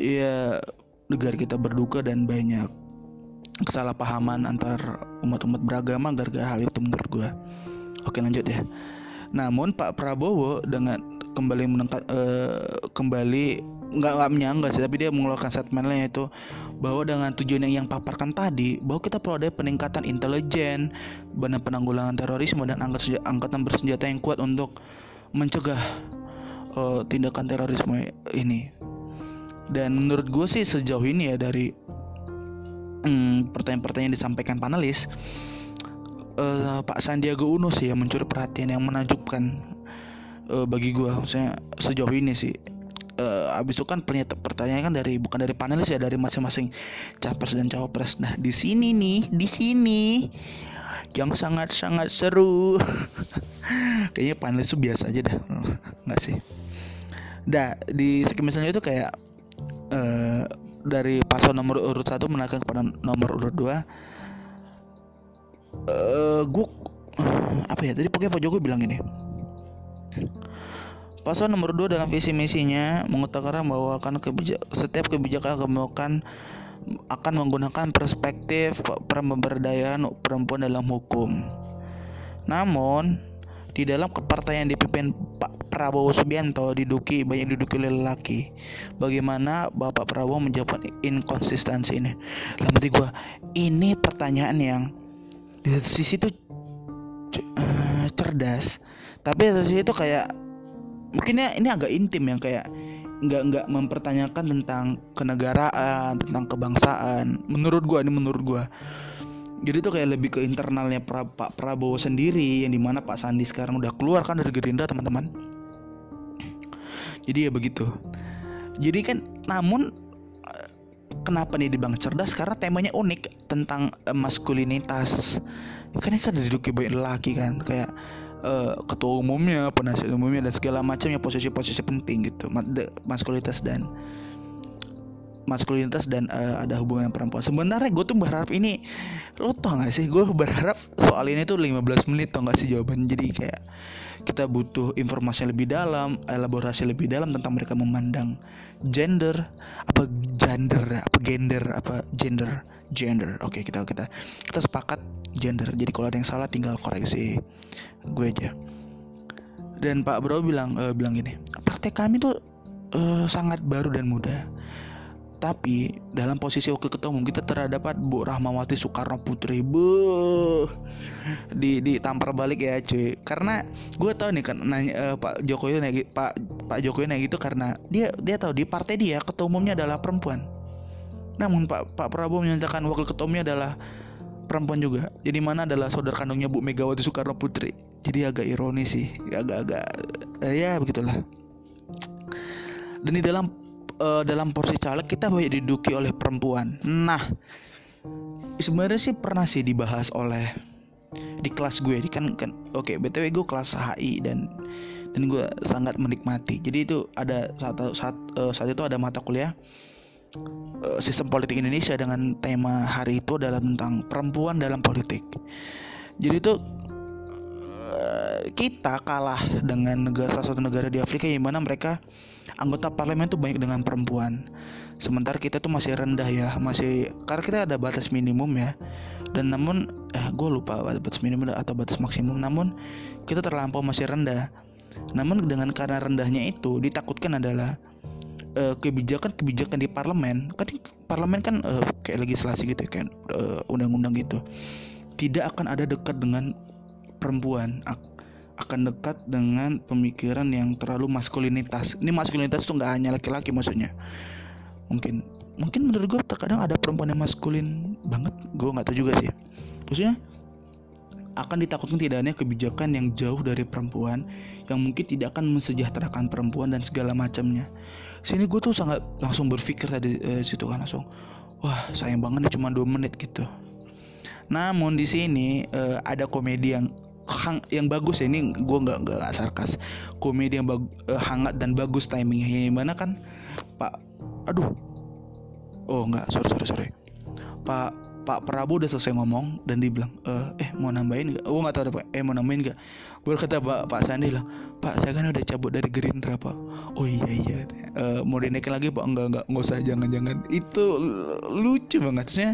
ya negara kita berduka dan banyak kesalahpahaman antar umat-umat beragama gara-gara hal itu menurut gue. Oke lanjut ya. Namun Pak Prabowo dengan kembali menengkat uh, kembali nggak nggak menyangga sih tapi dia mengeluarkan statementnya yaitu bahwa dengan tujuan yang yang paparkan tadi bahwa kita perlu ada peningkatan intelijen benar penanggulangan terorisme dan angkatan bersenjata yang kuat untuk mencegah uh, tindakan terorisme ini dan menurut gue sih sejauh ini ya dari hmm, pertanyaan-pertanyaan disampaikan panelis uh, Pak Sandiaga Uno sih yang mencuri perhatian yang menakjubkan uh, bagi gue maksudnya sejauh ini sih. Uh, abis itu kan pertanyaan kan dari bukan dari panelis ya dari masing-masing capres dan cawapres. Nah di sini nih di sini yang sangat-sangat seru. Kayaknya panelis itu biasa aja dah. Nggak sih? Dah di segmen itu kayak uh, dari paslon nomor urut satu menaikkan kepada nomor urut dua uh, gue apa ya tadi pokoknya Pak Jokowi bilang ini Pasal nomor 2 dalam visi misinya mengutarakan bahwa akan kebijak, setiap kebijakan akan akan menggunakan perspektif pemberdayaan perempuan dalam hukum. Namun, di dalam kepartaian dipimpin Pak Prabowo Subianto diduki banyak diduki oleh lelaki. Bagaimana Bapak Prabowo menjawab inkonsistensi ini? Dalam hati gue, ini pertanyaan yang di satu sisi itu uh, cerdas, tapi di satu sisi itu kayak mungkinnya ini agak intim yang kayak nggak nggak mempertanyakan tentang kenegaraan tentang kebangsaan menurut gua ini menurut gua jadi itu kayak lebih ke internalnya pra, Pak Prabowo sendiri yang di mana Pak Sandi sekarang udah keluar kan dari Gerindra teman-teman. Jadi ya begitu. Jadi kan namun eh, kenapa nih di Bang Cerdas? Karena temanya unik tentang uh, maskulinitas. Kan ini kan diduduki banyak lelaki kan kayak uh, ketua umumnya, penasihat umumnya dan segala macamnya posisi-posisi penting gitu. Maskulinitas dan maskulinitas dan uh, ada hubungan perempuan. Sebenarnya gue tuh berharap ini lo tau gak sih gue berharap soal ini tuh 15 menit tau gak sih jawaban jadi kayak kita butuh informasi lebih dalam, elaborasi lebih dalam tentang mereka memandang gender apa gender apa gender apa gender gender. Oke, okay, kita kita kita sepakat gender. Jadi kalau ada yang salah tinggal koreksi gue aja. Dan Pak Bro bilang uh, bilang gini, partai kami tuh uh, sangat baru dan muda. Tapi dalam posisi wakil ketua umum kita terdapat Bu Rahmawati Soekarno Putri. Bu di ditampar balik ya cuy. Karena gue tau nih kan nanya uh, Pak Jokowi naik Pak Pak Jokowi naik gitu karena dia dia tahu di partai dia ketua umumnya adalah perempuan. Namun Pak Pak Prabowo menyatakan wakil ketua umumnya adalah perempuan juga. Jadi mana adalah saudara kandungnya Bu Megawati Soekarno Putri. Jadi agak ironis sih, agak-agak eh, ya begitulah. Dan di dalam uh, dalam porsi caleg kita banyak diduki oleh perempuan. Nah, sebenarnya sih pernah sih dibahas oleh di kelas gue di kan kan oke okay, btw gue kelas HI dan dan gue sangat menikmati jadi itu ada satu saat uh, saat itu ada mata kuliah Eh, sistem politik Indonesia dengan tema hari itu adalah tentang perempuan dalam politik. Jadi itu eh, kita kalah dengan negara salah satu negara di Afrika yang mana mereka anggota parlemen itu banyak dengan perempuan. Sementara kita tuh masih rendah ya, masih karena kita ada batas minimum ya. Dan namun eh gue lupa batas minimum atau batas maksimum. Namun kita terlampau masih rendah. Namun dengan karena rendahnya itu ditakutkan adalah kebijakan-kebijakan uh, di parlemen kan parlemen kan uh, kayak legislasi gitu ya, kayak uh, undang-undang gitu tidak akan ada dekat dengan perempuan akan dekat dengan pemikiran yang terlalu maskulinitas ini maskulinitas tuh nggak hanya laki-laki maksudnya mungkin mungkin menurut gue terkadang ada perempuan yang maskulin banget gue nggak tahu juga sih maksudnya akan ditakutkan tidak adanya kebijakan yang jauh dari perempuan yang mungkin tidak akan mensejahterakan perempuan dan segala macamnya. Sini gue tuh sangat langsung berpikir tadi eh, situ kan langsung, wah sayang banget nih cuma dua menit gitu. Namun di sini eh, ada komedi yang hang, yang bagus ya ini gue nggak nggak sarkas komedi yang bag, eh, hangat dan bagus timingnya yang mana kan Pak aduh oh nggak sorry sorry sorry Pak Pak Prabowo udah selesai ngomong dan dia bilang eh, mau nambahin nggak? Oh nggak tahu ada. Eh mau nambahin nggak? Baru kata Pak Pak Sandi lah, Pak saya kan udah cabut dari Gerindra Pak. Oh iya iya. Uh, mau dinaikin lagi Pak? Enggak enggak nggak usah jangan jangan. Itu lucu banget. Maksudnya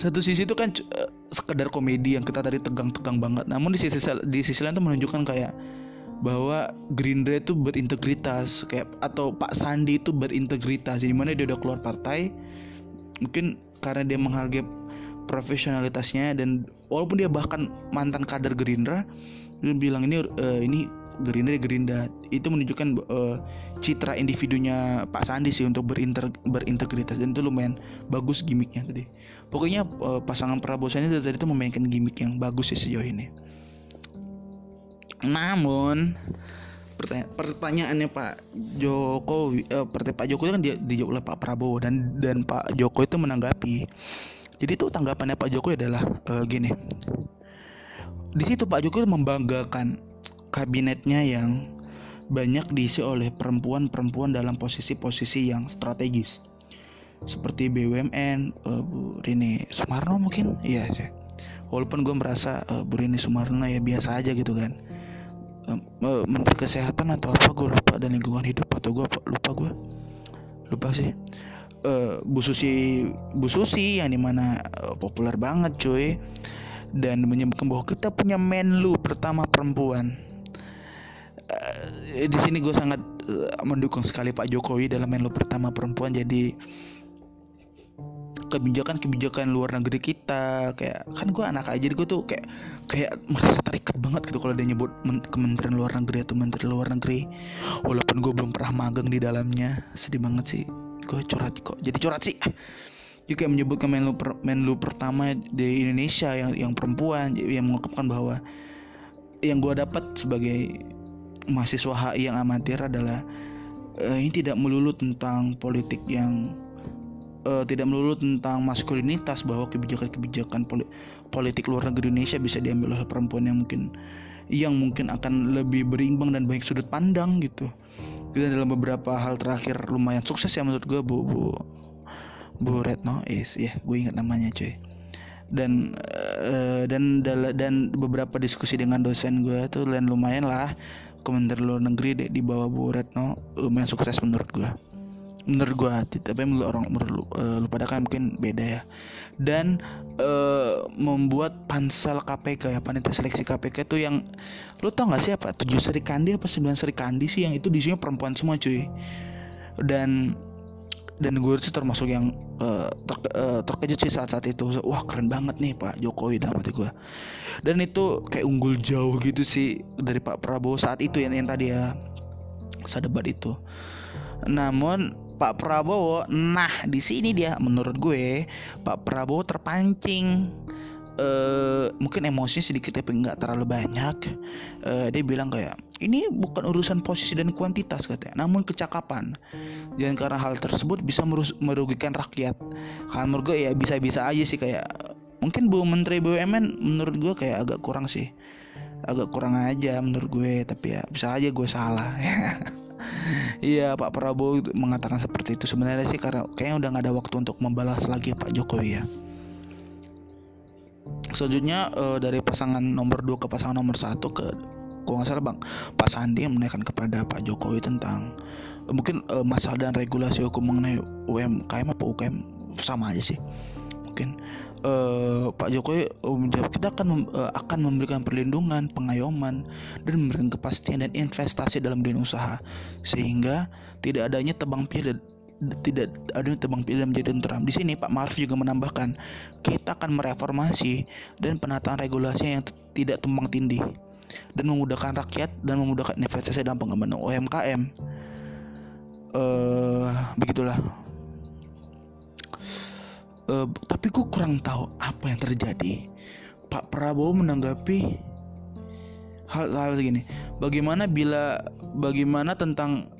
satu sisi itu kan uh, sekedar komedi yang kita tadi tegang-tegang banget. Namun di sisi di sisi lain tuh menunjukkan kayak bahwa Gerindra itu berintegritas kayak atau Pak Sandi itu berintegritas. Jadi mana dia udah keluar partai mungkin karena dia menghargai profesionalitasnya dan walaupun dia bahkan mantan kader Gerindra dia bilang ini uh, ini Gerindra Gerindra. Itu menunjukkan uh, citra individunya Pak Sandi sih untuk berinter, berintegritas. Dan itu lumayan bagus gimmicknya tadi. Pokoknya uh, pasangan Prabowo Sandi tadi itu memainkan gimmick yang bagus sih sejauh ini. Namun pertanya pertanyaannya Pak Jokowi eh, Pak Jokowi kan dijawab oleh Pak Prabowo dan dan Pak Jokowi itu menanggapi. Jadi itu tanggapannya Pak Jokowi adalah eh, gini. Di situ Pak Jokowi membanggakan kabinetnya yang banyak diisi oleh perempuan-perempuan dalam posisi-posisi yang strategis. Seperti BUMN uh, Bu Rini Sumarno mungkin? Iya sih. Walaupun gue merasa uh, Bu Rini Sumarno ya biasa aja gitu kan. Uh, menteri kesehatan atau apa gue lupa. Dan lingkungan hidup atau gue lupa gue lupa sih. Uh, Bu Susi Bu Susi yang di mana uh, populer banget cuy. Dan menyebutkan bahwa kita punya Menlu pertama perempuan uh, di sini gue sangat uh, mendukung sekali Pak Jokowi dalam Menlu pertama perempuan. Jadi kebijakan-kebijakan luar negeri kita kayak kan gue anak aja gue tuh kayak kayak merasa terikat banget gitu kalau dia nyebut kementerian luar negeri atau menteri luar negeri. Walaupun gue belum pernah magang di dalamnya sedih banget sih. Gue curhat kok jadi curhat sih. Juga menyebutkan menlu per, menlu pertama di Indonesia yang yang perempuan yang mengungkapkan bahwa yang gue dapat sebagai mahasiswa HI yang amatir adalah uh, ini tidak melulu tentang politik yang uh, tidak melulu tentang maskulinitas bahwa kebijakan-kebijakan poli politik luar negeri Indonesia bisa diambil oleh perempuan yang mungkin yang mungkin akan lebih berimbang dan baik sudut pandang gitu. Dan dalam beberapa hal terakhir lumayan sukses ya menurut gue Bu Bu Bu Retno is ya gue ingat namanya cuy. Dan uh, dan dan beberapa diskusi dengan dosen gue tuh lumayan lah Kementerian Luar Negeri di, di bawah Bu Retno lumayan sukses menurut gue menurut gue tapi menurut orang menurut uh, lu pada kan mungkin beda ya. Dan uh, membuat pansel KPK ya panitia seleksi KPK itu yang lu tau gak sih apa? Tujuh Sri Kandi apa sembilan Sri Kandi sih yang itu disinya perempuan semua cuy. Dan dan gue itu termasuk yang uh, ter, uh, terkejut sih saat-saat itu. Wah keren banget nih Pak Jokowi dalam hati gue dan itu kayak unggul jauh gitu sih dari Pak Prabowo saat itu yang yang tadi ya saat debat itu. Namun Pak Prabowo, nah di sini dia menurut gue Pak Prabowo terpancing uh, mungkin emosi sedikit tapi nggak terlalu banyak. Uh, dia bilang kayak ini bukan urusan posisi dan kuantitas katanya. Namun kecakapan. Dan karena hal tersebut bisa merugikan rakyat. Kan menurut gue ya bisa-bisa aja sih kayak mungkin Bu Menteri BUMN menurut gue kayak agak kurang sih. Agak kurang aja menurut gue tapi ya bisa aja gue salah. Iya Pak Prabowo mengatakan seperti itu sebenarnya sih karena kayaknya udah nggak ada waktu untuk membalas lagi Pak Jokowi ya. Selanjutnya uh, dari pasangan nomor 2 ke pasangan nomor satu ke kalau nggak salah bang Pak Sandi yang menaikkan kepada Pak Jokowi tentang uh, mungkin uh, masalah dan regulasi hukum mengenai UMKM apa UKM sama aja sih. Mungkin uh, Pak Jokowi menjawab kita akan uh, akan memberikan perlindungan, pengayoman dan memberikan kepastian dan investasi dalam dunia usaha sehingga tidak adanya tebang pilih tidak ada tebang pilih menjadi tentram. Di sini Pak Maruf juga menambahkan, kita akan mereformasi dan penataan regulasi yang tidak tumbang tindih dan memudahkan rakyat dan memudahkan investasi dalam pengembangan UMKM. Uh, begitulah uh, tapi gue kurang tahu apa yang terjadi Pak Prabowo menanggapi hal-hal segini bagaimana bila bagaimana tentang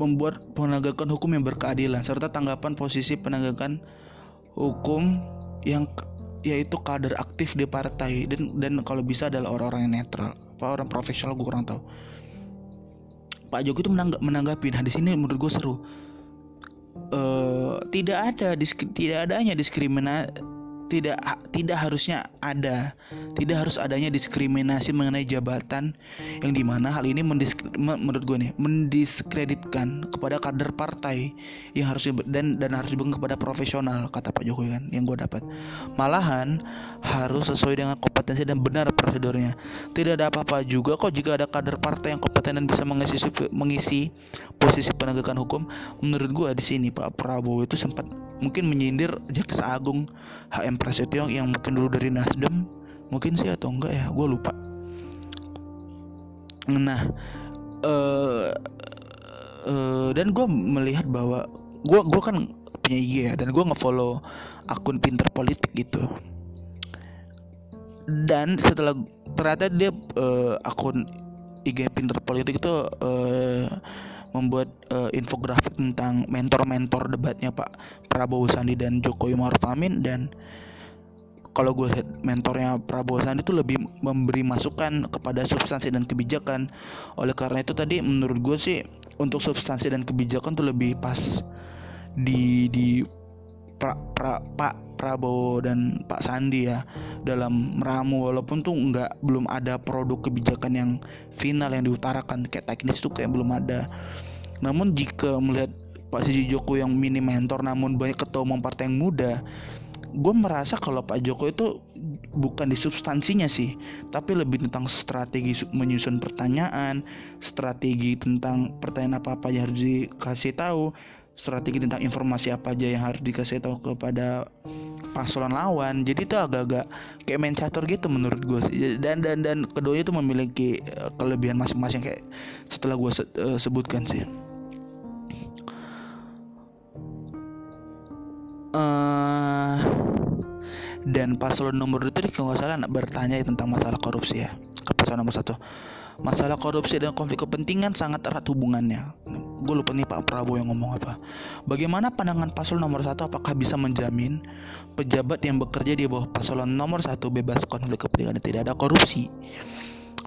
membuat penegakan hukum yang berkeadilan serta tanggapan posisi penegakan hukum yang yaitu kader aktif di partai dan dan kalau bisa adalah orang-orang yang netral apa orang profesional gue kurang tahu. Pak Jokowi itu menanggapi nah di sini menurut gue seru. Uh, tidak ada tidak adanya diskriminasi tidak tidak harusnya ada tidak harus adanya diskriminasi mengenai jabatan yang di mana hal ini menurut gue nih mendiskreditkan kepada kader partai yang harus dan dan harus bukan kepada profesional kata Pak Jokowi kan yang gue dapat. Malahan harus sesuai dengan kompetensi dan benar prosedurnya. Tidak ada apa-apa juga kok jika ada kader partai yang kompeten dan bisa mengisi mengisi posisi penegakan hukum. Menurut gue di sini Pak Prabowo itu sempat mungkin menyindir Jaksa Agung HM Prasetyo yang mungkin dulu dari Nasdem. Mungkin sih atau enggak ya gue lupa. Nah uh, uh, dan gue melihat bahwa gue gue kan punya IG ya dan gue ngefollow akun pinter politik gitu. Dan setelah ternyata dia uh, akun IG pinter politik itu uh, membuat uh, infografik tentang mentor-mentor debatnya Pak Prabowo Sandi dan Jokowi Maruf Amin. Dan kalau gue lihat mentornya Prabowo Sandi itu lebih memberi masukan kepada substansi dan kebijakan. Oleh karena itu tadi menurut gue sih untuk substansi dan kebijakan tuh lebih pas di di pra, pra, Pak Prabowo dan Pak Sandi ya dalam meramu walaupun tuh nggak belum ada produk kebijakan yang final yang diutarakan kayak teknis tuh kayak belum ada. Namun jika melihat Pak Siji Joko yang mini mentor namun banyak ketua umum partai yang muda gue merasa kalau Pak Joko itu bukan di substansinya sih tapi lebih tentang strategi menyusun pertanyaan strategi tentang pertanyaan apa apa yang harus dikasih tahu strategi tentang informasi apa aja yang harus dikasih tahu kepada paslon lawan. Jadi itu agak-agak kayak main catur gitu menurut gue sih. Dan dan dan keduanya itu memiliki eh, kelebihan masing-masing kayak setelah gue se uh, sebutkan sih. Uh, dan paslon nomor itu kalau nggak salah bertanya tentang masalah korupsi ya ke paslon nomor satu masalah korupsi dan konflik kepentingan sangat erat hubungannya. Gue lupa nih Pak Prabowo yang ngomong apa. Bagaimana pandangan paslon nomor satu? Apakah bisa menjamin pejabat yang bekerja di bawah paslon nomor satu bebas konflik kepentingan dan tidak ada korupsi?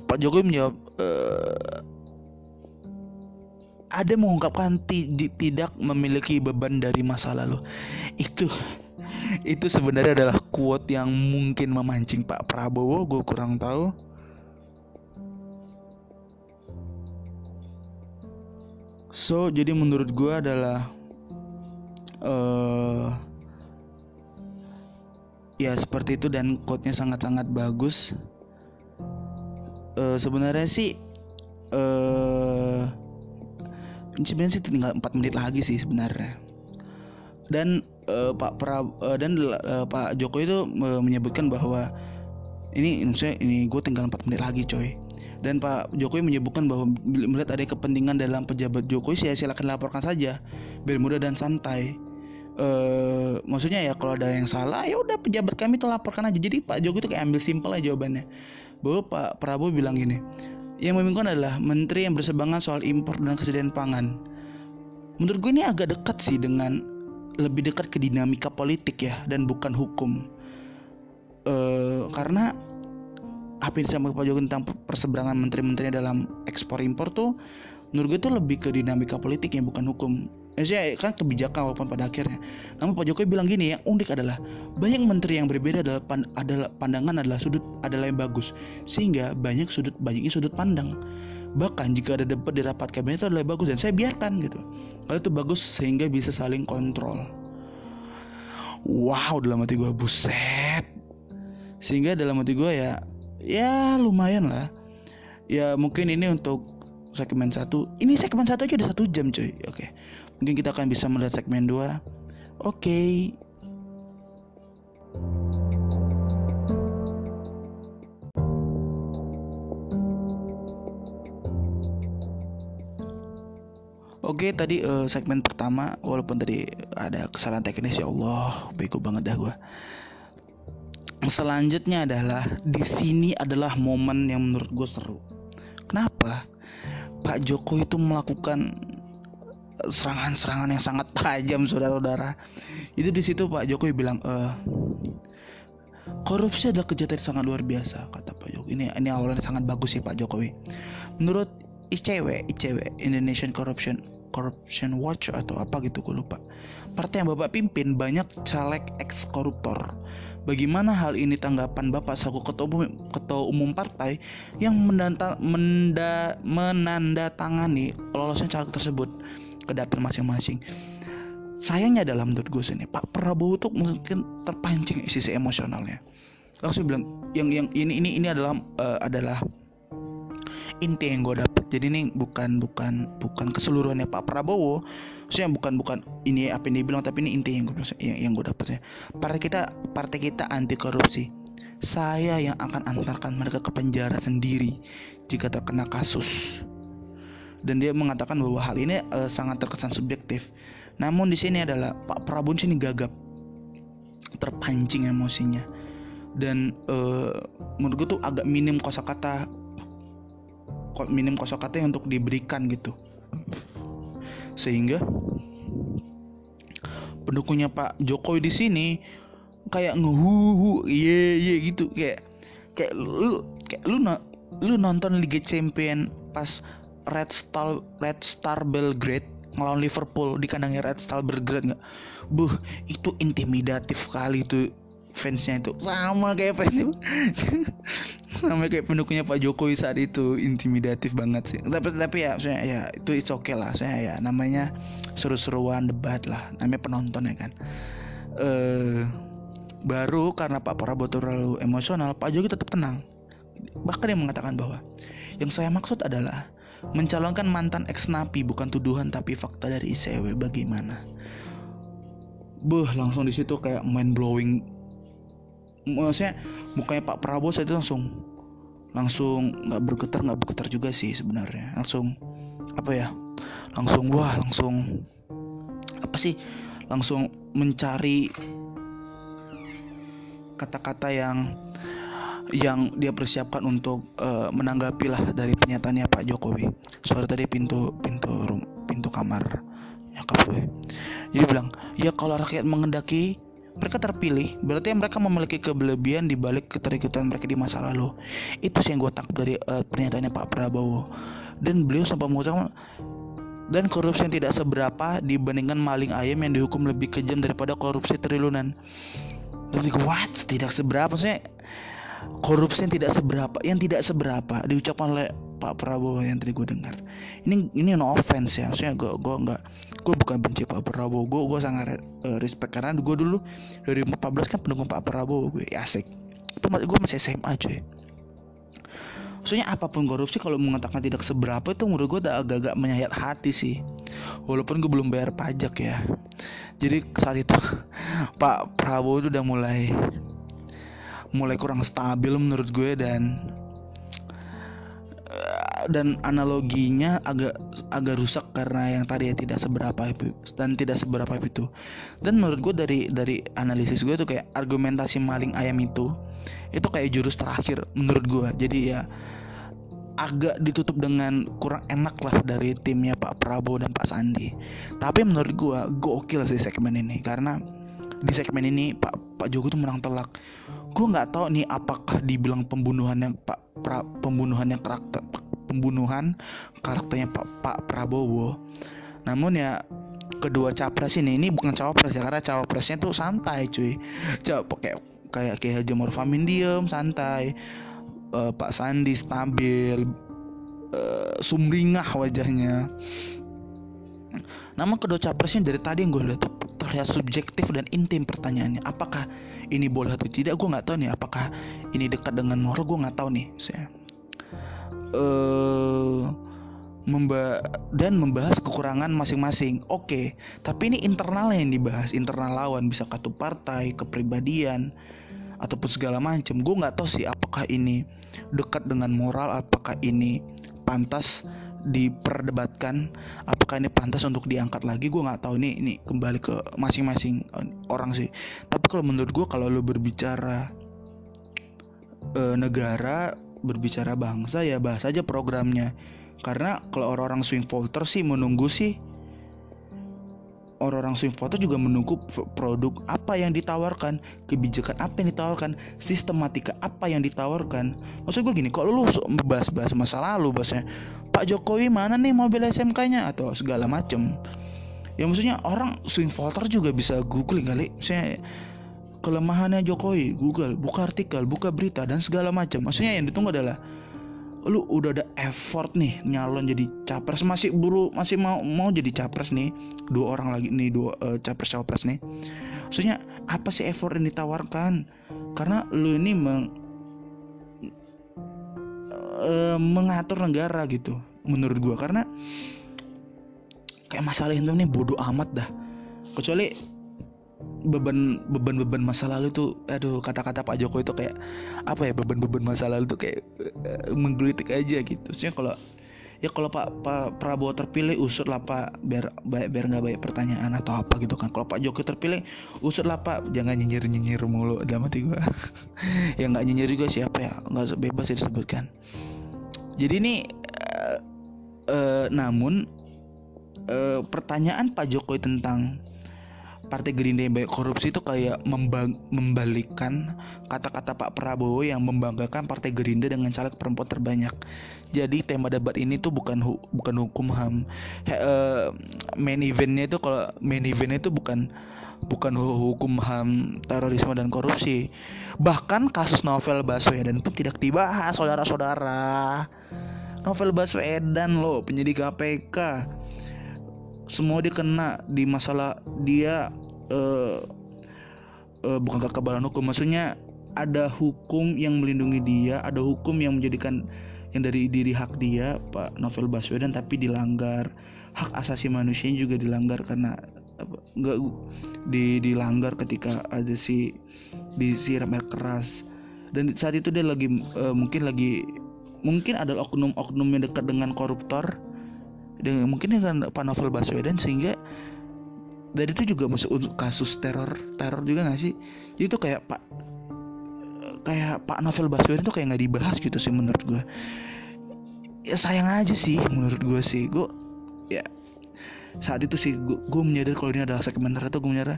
Pak Jokowi menjawab uh, ada mengungkapkan tidak memiliki beban dari masa lalu. Itu itu sebenarnya adalah quote yang mungkin memancing Pak Prabowo gue kurang tahu so jadi menurut gue adalah uh, ya seperti itu dan quote-nya sangat-sangat bagus. Uh, sebenarnya sih uh, sebenarnya sih tinggal 4 menit lagi sih sebenarnya. Dan uh, Pak pra uh, dan uh, Pak Jokowi itu uh, menyebutkan bahwa ini maksudnya ini gue tinggal 4 menit lagi coy dan Pak Jokowi menyebutkan bahwa melihat ada kepentingan dalam pejabat Jokowi saya silakan laporkan saja biar mudah dan santai Uh, maksudnya ya kalau ada yang salah ya udah pejabat kami itu laporkan aja jadi Pak Jokowi itu kayak ambil simpel aja jawabannya bahwa Pak Prabowo bilang gini yang memimpin adalah menteri yang bersebangan soal impor dan kesediaan pangan. Menurut gue ini agak dekat sih dengan lebih dekat ke dinamika politik ya dan bukan hukum. Uh, karena apa yang disampaikan Pak Jokowi tentang perseberangan menteri-menterinya dalam ekspor impor tuh menurut gue itu lebih ke dinamika politik yang bukan hukum Maksudnya kan kebijakan walaupun pada akhirnya. Namun Pak Jokowi bilang gini, yang unik adalah banyak menteri yang berbeda adalah, pan, adalah pandangan adalah sudut adalah yang bagus, sehingga banyak sudut banyaknya sudut pandang. Bahkan jika ada debat di rapat kabinet itu adalah bagus dan saya biarkan gitu. Kalau itu bagus sehingga bisa saling kontrol. Wow, dalam hati gue buset. Sehingga dalam hati gue ya, ya lumayan lah. Ya mungkin ini untuk segmen satu. Ini segmen satu aja udah satu jam cuy. Oke. Mungkin kita akan bisa melihat segmen 2. Oke. Okay. Oke tadi uh, segmen pertama walaupun tadi ada kesalahan teknis ya Allah bego banget dah gue. Selanjutnya adalah di sini adalah momen yang menurut gue seru. Kenapa? Pak Jokowi itu melakukan serangan-serangan yang sangat tajam saudara-saudara itu di situ Pak Jokowi bilang eh korupsi adalah kejahatan yang sangat luar biasa kata Pak Jokowi ini ini awalnya sangat bagus sih Pak Jokowi menurut ICW ICW Indonesian Corruption Corruption Watch atau apa gitu gue lupa partai yang Bapak pimpin banyak caleg ex koruptor Bagaimana hal ini tanggapan Bapak selaku ketua umum, ketua umum partai yang mendata, menda, menandatangani lolosnya caleg tersebut? ke dapil masing-masing? Sayangnya dalam menurut gue sini Pak Prabowo tuh mungkin terpancing sisi emosionalnya. Langsung bilang yang yang ini ini ini adalah uh, adalah inti yang gue dapat jadi ini bukan bukan bukan keseluruhannya Pak Prabowo maksudnya bukan bukan ini apa yang dibilang tapi ini inti yang gue yang, yang gue dapat ya. Partai kita partai kita anti korupsi. Saya yang akan antarkan mereka ke penjara sendiri jika terkena kasus. Dan dia mengatakan bahwa hal ini uh, sangat terkesan subjektif. Namun di sini adalah Pak Prabowo sini gagap, terpancing emosinya, dan uh, menurut gue tuh agak minim kosakata, minim kosakata yang untuk diberikan gitu, sehingga pendukungnya Pak Jokowi di sini kayak ngehuhu iya iya gitu. Kayak kayak lu kayak lu lu nonton Liga Champion pas Red Star Red Star Belgrade ngelawan Liverpool di kandangnya Red Star Belgrade nggak? Buh itu intimidatif kali itu fansnya itu. Sama kayak fans sama kayak pendukungnya Pak Jokowi saat itu. Intimidatif banget sih. Tapi tapi ya saya ya itu it's okay lah. Saya ya namanya seru-seruan debat lah. Namanya penonton ya kan. Eh baru karena Pak Prabowo terlalu emosional Pak Jokowi tetap tenang. Bahkan dia mengatakan bahwa yang saya maksud adalah mencalonkan mantan ex napi bukan tuduhan tapi fakta dari ICW bagaimana? Buh langsung di situ kayak mind blowing maksudnya mukanya Pak Prabowo saya itu langsung langsung nggak bergetar nggak bergetar juga sih sebenarnya langsung apa ya langsung wah langsung apa sih langsung mencari kata-kata yang yang dia persiapkan untuk uh, menanggapi lah dari pernyataannya Pak Jokowi. Suara tadi pintu pintu rum, pintu kamar ya gue. Jadi bilang, ya kalau rakyat mengendaki mereka terpilih berarti mereka memiliki kelebihan di balik keterikatan mereka di masa lalu. Itu sih yang gue tangkap dari uh, pernyataannya Pak Prabowo. Dan beliau sempat mengucapkan dan korupsi yang tidak seberapa dibandingkan maling ayam yang dihukum lebih kejam daripada korupsi triliunan. Gue what? Tidak seberapa maksudnya korupsi yang tidak seberapa yang tidak seberapa diucapkan oleh Pak Prabowo yang tadi gue dengar. Ini ini no offense ya maksudnya gue gue nggak gue bukan benci Pak Prabowo gue gue sangat uh, respect karena gue dulu dari 2014 kan pendukung Pak Prabowo gue ya, asik. Itu gue masih SMA cuy. Maksudnya apa pun korupsi kalau mengatakan tidak seberapa itu menurut gue udah agak-agak menyayat hati sih. Walaupun gue belum bayar pajak ya. Jadi saat itu Pak Prabowo itu udah mulai mulai kurang stabil menurut gue dan eh, dan analoginya agak agak rusak karena yang tadi ya tidak seberapa itu dan tidak seberapa itu. Dan menurut gue dari dari analisis gue tuh kayak argumentasi maling ayam itu itu kayak jurus terakhir menurut gue. Jadi ya agak ditutup dengan kurang enak lah dari timnya Pak Prabowo dan Pak Sandi. Tapi menurut gue gokil sih segmen ini karena di segmen ini Pak Pak Jokowi tuh menang telak. Gue nggak tahu nih apakah dibilang pembunuhan yang Pak pra, pembunuhan yang karakter pembunuhan karakternya Pak Pak Prabowo. Namun ya kedua capres ini ini bukan cawapres ya karena cawapresnya tuh santai cuy. Coba kayak kayak kayak Haji Maruf diem santai. Uh, Pak Sandi stabil uh, sumringah wajahnya. Nama kedua capresnya dari tadi yang gue lihat terlihat subjektif dan intim pertanyaannya. Apakah ini boleh atau tidak? Gue nggak tahu nih. Apakah ini dekat dengan moral? Gue nggak tahu nih. Saya uh, memba dan membahas kekurangan masing-masing. Oke, okay. tapi ini internal yang dibahas, internal lawan bisa kartu partai, kepribadian ataupun segala macam. Gue nggak tahu sih apakah ini dekat dengan moral, apakah ini pantas diperdebatkan apakah ini pantas untuk diangkat lagi? Gue nggak tahu. Ini ini kembali ke masing-masing eh, orang sih. Tapi kalau menurut gue kalau lo berbicara e, negara berbicara bangsa ya bahas aja programnya. Karena kalau orang-orang swing voter sih menunggu sih orang-orang swing voter juga menunggu produk apa yang ditawarkan, kebijakan apa yang ditawarkan, sistematika apa yang ditawarkan. Maksud gue gini, kalau lu bahas-bahas masa lalu, bahasnya Pak Jokowi mana nih mobil SMK-nya atau segala macem. Ya maksudnya orang swing voter juga bisa googling kali. Saya kelemahannya Jokowi, Google, buka artikel, buka berita dan segala macam. Maksudnya yang ditunggu adalah lu udah ada effort nih nyalon jadi capres masih buru masih mau mau jadi capres nih dua orang lagi nih dua uh, capres capres nih maksudnya apa sih effort yang ditawarkan karena lu ini meng, uh, mengatur negara gitu menurut gua. Karena kayak masalah itu nih bodoh amat dah. Kecuali beban beban beban masa lalu tuh aduh kata-kata Pak Jokowi itu kayak apa ya beban beban masa lalu tuh kayak uh, menggelitik aja gitu. Sih kalau ya kalau Pak, Pak Prabowo terpilih usut lah Pak biar biar nggak banyak pertanyaan atau apa gitu kan. Kalau Pak Jokowi terpilih usut lah Pak. Jangan nyinyir nyinyir mulu dalam hati gue ya nggak nyinyir juga siapa ya nggak bebas ya disebutkan. Jadi ini uh, uh, namun uh, pertanyaan Pak Jokowi tentang Partai Gerindra yang banyak korupsi itu kayak membang membalikkan kata-kata Pak Prabowo yang membanggakan Partai Gerindra dengan caleg perempuan terbanyak. Jadi tema debat ini tuh bukan hu bukan hukum ham. He, uh, main eventnya itu kalau main eventnya itu bukan bukan hukum ham terorisme dan korupsi. Bahkan kasus novel Baswedan pun tidak dibahas saudara-saudara. Novel Baswedan loh penyidik KPK semua dia kena di masalah dia uh, uh, bukan kekebalan hukum. Maksudnya ada hukum yang melindungi dia ada hukum yang menjadikan yang dari diri hak dia Pak Novel Baswedan tapi dilanggar. Hak asasi manusia juga dilanggar karena apa enggak di dilanggar ketika ada si disiram air keras. Dan saat itu dia lagi uh, mungkin lagi mungkin ada oknum-oknum yang dekat dengan koruptor dengan mungkin dengan Pak Novel Baswedan sehingga dari itu juga masuk untuk kasus teror teror juga gak sih? Jadi itu kayak Pak kayak Pak Novel Baswedan tuh kayak nggak dibahas gitu sih menurut gue ya sayang aja sih menurut gue sih. Gue ya saat itu sih gue, gue menyadar kalau ini adalah segmen ternyata gue menyadar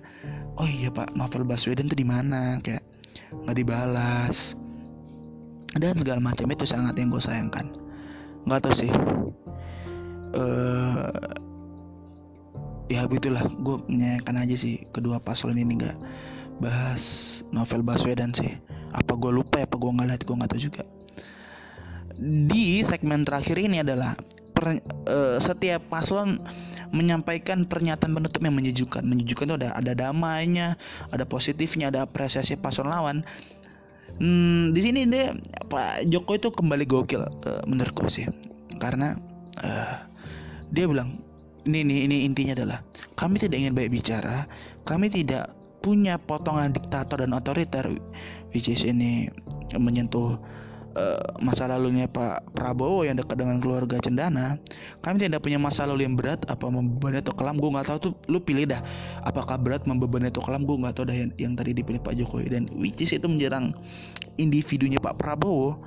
oh iya Pak Novel Baswedan tuh di mana? Kayak nggak dibalas. Dan segala macam itu sangat yang gue sayangkan. Nggak tahu sih uh, ya begitulah. Gue menyayangkan aja sih kedua paslon ini nggak bahas novel Baswedan sih. Apa gue lupa ya apa gue nggak lihat gue nggak tahu juga. Di segmen terakhir ini adalah per, uh, setiap paslon menyampaikan pernyataan penutup yang menyejukkan. Menyejukkan itu ada ada damainya ada positifnya ada apresiasi paslon lawan. Hmm, di sini deh Pak Jokowi itu kembali gokil uh, menurutku sih. Karena uh, dia bilang ini ini ini intinya adalah kami tidak ingin baik bicara. Kami tidak punya potongan diktator dan otoriter which is ini menyentuh uh, masa lalunya Pak Prabowo yang dekat dengan keluarga Cendana. Kami tidak punya masa lalu yang berat apa membebani atau kelam gue nggak tahu tuh lu pilih dah. Apakah berat membebani atau kelam gue nggak tahu dah yang, yang tadi dipilih Pak Jokowi. Dan which is itu menyerang individunya Pak Prabowo.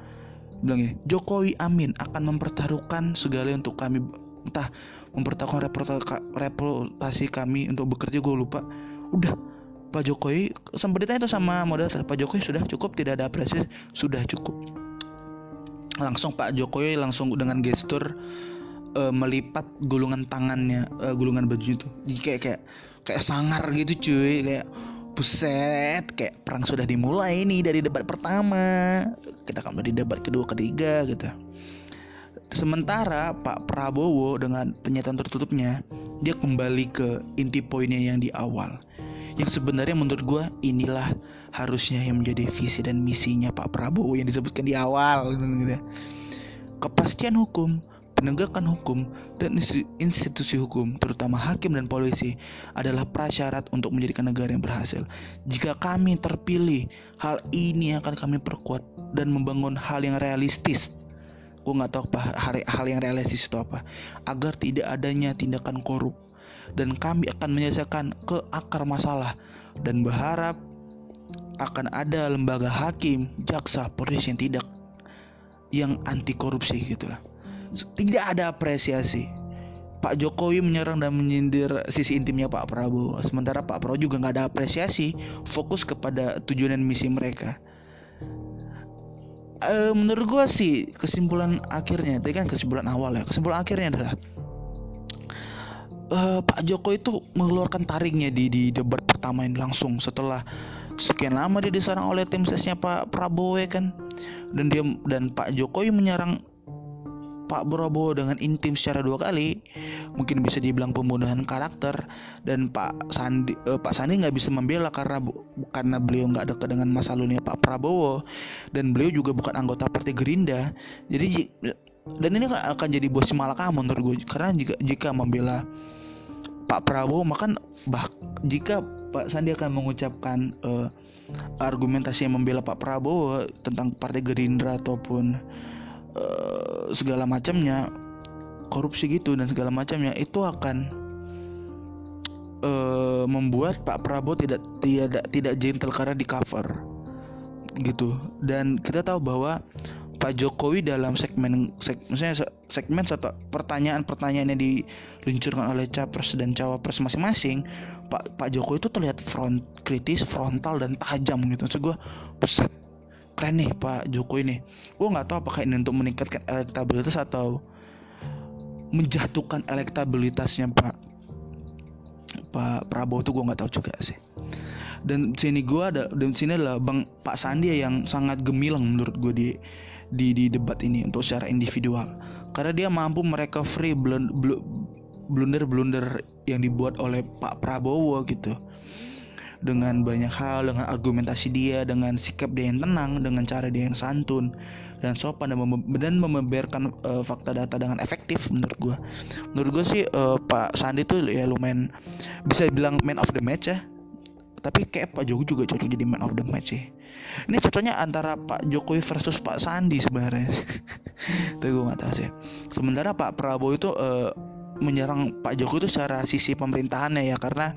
Bilang Jokowi amin akan mempertaruhkan segala untuk kami entah mempertaruhkan reputasi kami untuk bekerja gue lupa. Udah Pak Jokowi sempat ditanya itu sama modal Pak Jokowi sudah cukup? Tidak ada apresiasi? Sudah cukup. Langsung Pak Jokowi langsung dengan gestur uh, melipat gulungan tangannya uh, gulungan baju itu. Kayak kayak kayak sangar gitu cuy. Kayak buset kayak perang sudah dimulai nih dari debat pertama. Kita akan di debat kedua ketiga gitu Sementara Pak Prabowo dengan pernyataan tertutupnya dia kembali ke inti poinnya yang di awal. Yang sebenarnya menurut gue inilah harusnya yang menjadi visi dan misinya Pak Prabowo yang disebutkan di awal gitu, gitu. Kepastian hukum, penegakan hukum, dan institusi hukum, terutama hakim dan polisi, adalah prasyarat untuk menjadikan negara yang berhasil. Jika kami terpilih, hal ini akan kami perkuat dan membangun hal yang realistis gue nggak tahu apa hal yang realistis itu apa agar tidak adanya tindakan korup dan kami akan menyelesaikan ke akar masalah dan berharap akan ada lembaga hakim, jaksa, polisi yang tidak yang anti korupsi gitulah. Tidak ada apresiasi. Pak Jokowi menyerang dan menyindir sisi intimnya Pak Prabowo. Sementara Pak Prabowo juga nggak ada apresiasi, fokus kepada tujuan dan misi mereka uh, menurut gue sih kesimpulan akhirnya tadi kan kesimpulan awal ya kesimpulan akhirnya adalah uh, Pak Jokowi itu mengeluarkan taringnya di di debat pertama ini langsung setelah sekian lama dia diserang oleh tim sesnya Pak Prabowo ya kan? Dan dia dan Pak Jokowi menyerang Pak Prabowo dengan intim secara dua kali mungkin bisa dibilang pembunuhan karakter. Dan Pak Sandi uh, Pak Sandi nggak bisa membela karena karena beliau nggak dekat dengan masa lalunya Pak Prabowo. Dan beliau juga bukan anggota Partai Gerindra. Jadi dan ini akan jadi bos malakah menurut gue. Karena jika jika membela Pak Prabowo maka bah jika Pak Sandi akan mengucapkan uh, argumentasi yang membela Pak Prabowo tentang Partai Gerindra ataupun uh, segala macamnya korupsi gitu dan segala macamnya itu akan uh, membuat Pak Prabowo tidak tidak tidak gentle karena di cover gitu. Dan kita tahu bahwa Pak Jokowi dalam segmen seg, misalnya segmen satu pertanyaan-pertanyaan yang diluncurkan oleh capres dan cawapres masing-masing Pak Pak Jokowi itu terlihat front kritis frontal dan tajam gitu. Maksud gue buset keren nih Pak Jokowi nih. Gue nggak tahu apakah ini untuk meningkatkan elektabilitas atau menjatuhkan elektabilitasnya Pak Pak Prabowo tuh gue nggak tahu juga sih. Dan sini gue ada dan sini adalah bang Pak Sandi yang sangat gemilang menurut gue di di di debat ini untuk secara individual. Karena dia mampu mereka free blunder-blunder yang dibuat oleh Pak Prabowo gitu dengan banyak hal dengan argumentasi dia dengan sikap dia yang tenang dengan cara dia yang santun dan sopan dan, dan membeberkan uh, fakta data dengan efektif menurut gue menurut gue sih uh, Pak Sandi tuh ya lumayan bisa bilang man of the match ya. Tapi kayak Pak Jokowi juga cocok jadi man of the match sih. Ini cocoknya antara Pak Jokowi versus Pak Sandi sebenarnya. Tapi gue gak tahu sih. Sementara Pak Prabowo itu uh, menyerang Pak Jokowi itu secara sisi pemerintahannya ya karena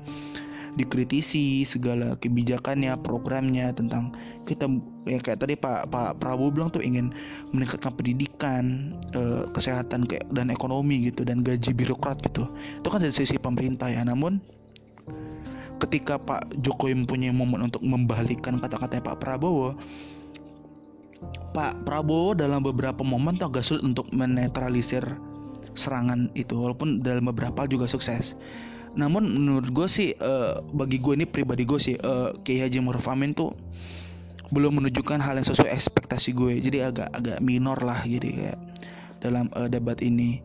dikritisi segala kebijakannya programnya tentang kita ya kayak tadi Pak Pak Prabowo bilang tuh ingin meningkatkan pendidikan eh, kesehatan dan ekonomi gitu dan gaji birokrat gitu. Itu kan dari sisi pemerintah ya. Namun ketika Pak Jokowi mempunyai momen untuk membalikkan kata-katanya Pak Prabowo Pak Prabowo dalam beberapa momen tuh agak sulit untuk menetralisir serangan itu walaupun dalam beberapa juga sukses namun menurut gue sih uh, bagi gue ini pribadi gue sih uh, Kiai Haji Maruf Amin tuh belum menunjukkan hal yang sesuai ekspektasi gue jadi agak agak minor lah jadi kayak dalam uh, debat ini.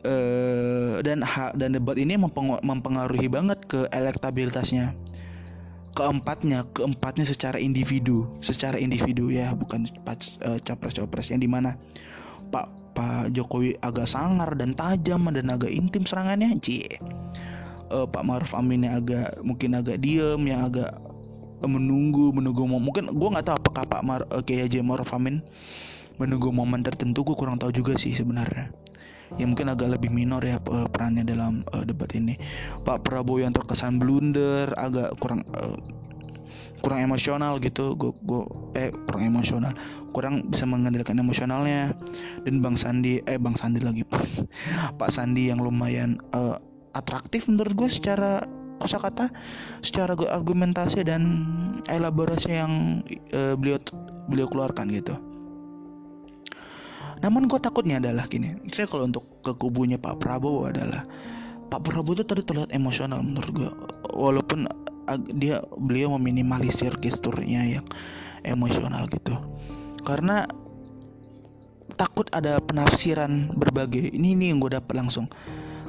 Uh, dan ha, dan debat ini mempengaruhi banget ke elektabilitasnya. Keempatnya keempatnya secara individu secara individu ya bukan uh, capres-capres yang di mana Pak Pak Jokowi agak sangar dan tajam dan agak intim serangannya cie uh, Pak Maruf Amin yang agak mungkin agak diem yang agak uh, menunggu menunggu mungkin gue nggak tahu apakah Pak Mar uh, Kiai Haji Maruf Amin menunggu momen tertentu gue kurang tahu juga sih sebenarnya. Ya mungkin agak lebih minor ya perannya dalam uh, debat ini. Pak Prabowo yang terkesan blunder agak kurang uh, kurang emosional gitu. Gue gue eh kurang emosional. Kurang bisa mengendalikan emosionalnya. Dan Bang Sandi eh Bang Sandi lagi. Pak Sandi yang lumayan uh, atraktif menurut gue secara kosakata, secara argumentasi dan elaborasi yang uh, beliau beliau keluarkan gitu. Namun gue takutnya adalah gini, saya kalau untuk ke kubunya Pak Prabowo adalah Pak Prabowo itu tadi terlihat emosional menurut gue, walaupun dia beliau meminimalisir gesturnya yang emosional gitu, karena takut ada penafsiran berbagai. Ini ini yang gue dapat langsung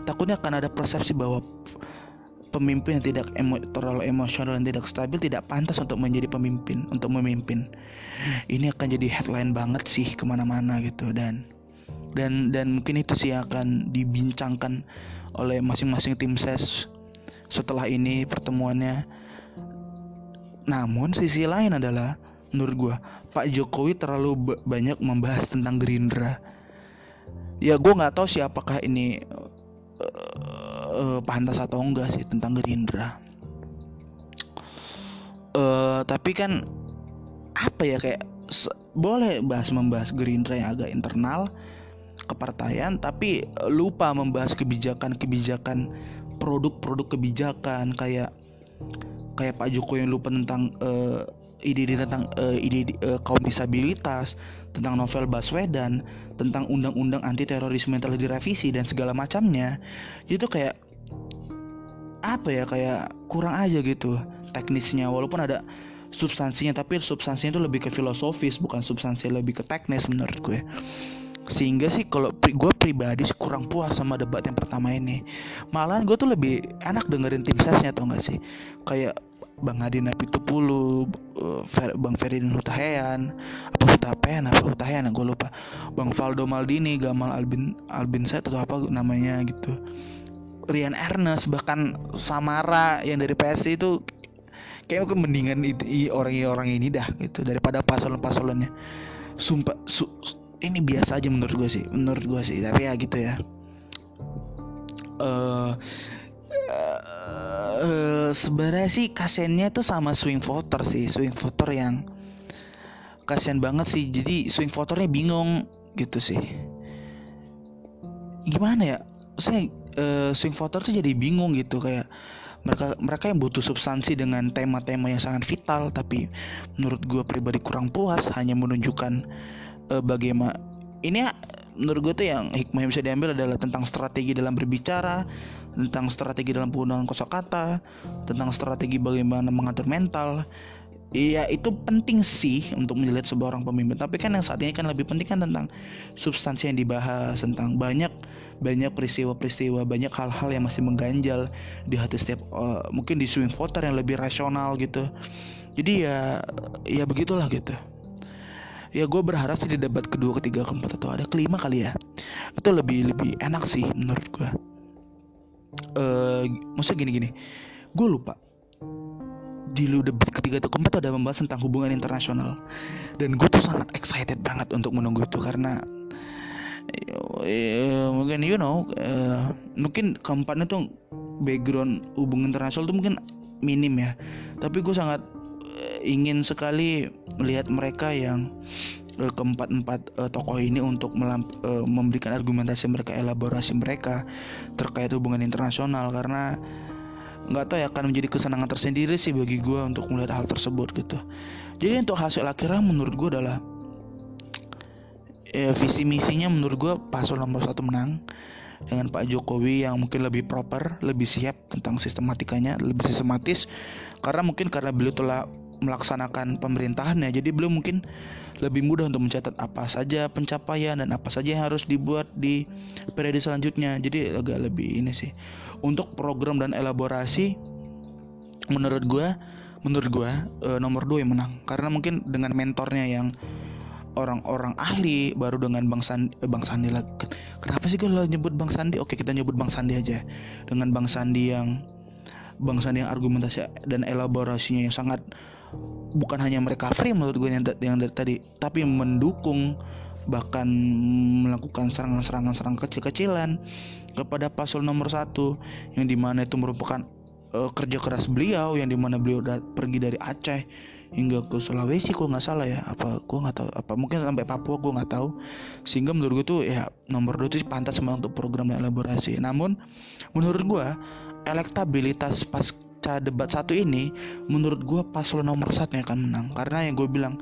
takutnya akan ada persepsi bahwa pemimpin yang tidak emo, terlalu emosional dan tidak stabil tidak pantas untuk menjadi pemimpin untuk memimpin. Ini akan jadi headline banget sih ke mana-mana gitu. Dan dan dan mungkin itu sih akan dibincangkan oleh masing-masing tim ses setelah ini pertemuannya. Namun sisi lain adalah menurut gue Pak Jokowi terlalu banyak membahas tentang Gerindra. Ya gue nggak tahu sih apakah ini uh, pantas atau enggak sih tentang Gerindra. Uh, tapi kan apa ya kayak boleh bahas membahas Gerindra yang agak internal kepartaian tapi lupa membahas kebijakan-kebijakan produk-produk kebijakan kayak kayak Pak Jokowi yang lupa tentang uh, ide-ide tentang uh, ide uh, kaum disabilitas tentang novel Baswedan, tentang undang-undang anti terorisme yang telah direvisi dan segala macamnya. Itu kayak apa ya kayak kurang aja gitu teknisnya. Walaupun ada substansinya tapi substansinya itu lebih ke filosofis bukan substansi lebih ke teknis menurut gue sehingga sih kalau gue pribadi sih kurang puas sama debat yang pertama ini. Malahan gue tuh lebih enak dengerin tim sesnya tau gak sih? Kayak Bang Adi Napitupulu, uh, Bang Ferdinand Hutahean, apa Hutapean apa Hutahean gue lupa. Bang Valdo Maldini, Gamal Albin Albin saya atau apa namanya gitu. Rian Ernest bahkan Samara yang dari PSI itu kayak mendingan itu orang-orang ini dah gitu daripada paslon-paslonnya. Sumpah su, ini biasa aja menurut gue sih, menurut gue sih. Tapi ya gitu ya. uh, uh, sebenarnya sih kasennya tuh sama swing voter sih swing voter yang kasihan banget sih. Jadi swing voternya bingung gitu sih. Gimana ya? Saya uh, swing voter tuh jadi bingung gitu kayak mereka mereka yang butuh substansi dengan tema-tema yang sangat vital tapi menurut gue pribadi kurang puas hanya menunjukkan uh, bagaimana ini menurut gue tuh yang hikmah yang bisa diambil adalah tentang strategi dalam berbicara tentang strategi dalam penggunaan kosakata tentang strategi bagaimana mengatur mental. Iya itu penting sih untuk melihat sebuah orang pemimpin. Tapi kan yang saat ini kan lebih penting kan tentang substansi yang dibahas Tentang banyak banyak peristiwa-peristiwa banyak hal-hal yang masih mengganjal di hati setiap uh, mungkin di swing voter yang lebih rasional gitu. Jadi ya ya begitulah gitu. Ya gue berharap sih di debat kedua ketiga keempat atau ada kelima kali ya. Itu lebih lebih enak sih menurut gue uh, maksudnya gini gini gue lupa. Di lu debat ketiga atau keempat ada membahas tentang hubungan internasional. Dan gue tuh sangat excited banget untuk menunggu itu karena ya, mungkin you know uh, mungkin keempatnya tuh background hubungan internasional tuh mungkin minim ya. Tapi gue sangat uh, ingin sekali melihat mereka yang uh, keempat empat uh, tokoh ini untuk uh, memberikan argumentasi mereka elaborasi mereka terkait hubungan internasional. Karena nggak tahu ya akan menjadi kesenangan tersendiri sih bagi gue untuk melihat hal tersebut gitu. Jadi untuk hasil akhirnya menurut gue adalah ya, visi misinya menurut gue paslon nomor satu menang dengan Pak Jokowi yang mungkin lebih proper, lebih siap tentang sistematikanya, lebih sistematis. Karena mungkin karena beliau telah melaksanakan pemerintahannya. Jadi beliau mungkin lebih mudah untuk mencatat apa saja pencapaian dan apa saja yang harus dibuat di periode selanjutnya. Jadi agak lebih ini sih. Untuk program dan elaborasi menurut gue menurut gue uh, nomor dua yang menang. Karena mungkin dengan mentornya yang orang-orang ahli baru dengan bang Sandi eh, bang Sandi lah. Kenapa sih kalau nyebut bang Sandi? Oke kita nyebut bang Sandi aja. Dengan bang Sandi yang bang Sandi yang argumentasi dan elaborasinya yang sangat bukan hanya mereka free menurut gue yang, yang dari tadi tapi mendukung bahkan melakukan serangan-serangan serang kecil-kecilan kepada paslon nomor satu yang di mana itu merupakan uh, kerja keras beliau yang di mana beliau udah pergi dari Aceh hingga ke Sulawesi kok nggak salah ya apa gue nggak tahu apa mungkin sampai Papua gue nggak tahu. Sehingga menurut gue tuh ya nomor dua itu pantas memang untuk program elaborasi. Namun menurut gue elektabilitas pasca debat satu ini menurut gue paslon nomor satu yang akan menang. Karena yang gue bilang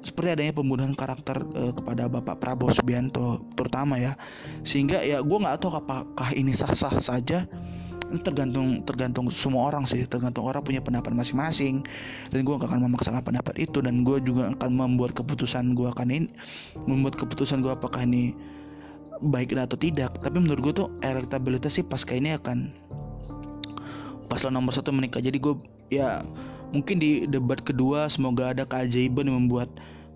seperti adanya pembunuhan karakter uh, kepada Bapak Prabowo Subianto terutama ya. Sehingga ya gue nggak tahu apakah ini sah-sah saja. Tergantung tergantung semua orang sih tergantung orang punya pendapat masing-masing. Dan gue akan memaksakan pendapat itu. Dan gue juga akan membuat keputusan gue akan ini membuat keputusan gue apakah ini baik atau tidak. Tapi menurut gue tuh elektabilitas sih pasca ini akan paslon nomor satu menikah. Jadi gue ya mungkin di debat kedua semoga ada keajaiban yang membuat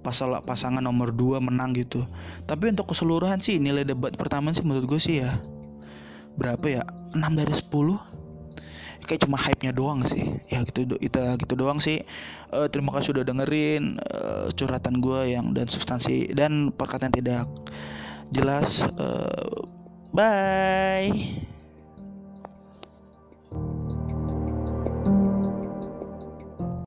pasal pasangan nomor 2 menang gitu. Tapi untuk keseluruhan sih nilai debat pertama sih menurut gue sih ya berapa ya? 6 dari 10 kayak cuma hype-nya doang sih. Ya gitu itu gitu doang sih. Uh, terima kasih sudah dengerin uh, curhatan gue yang dan substansi dan perkataan tidak jelas. Uh, bye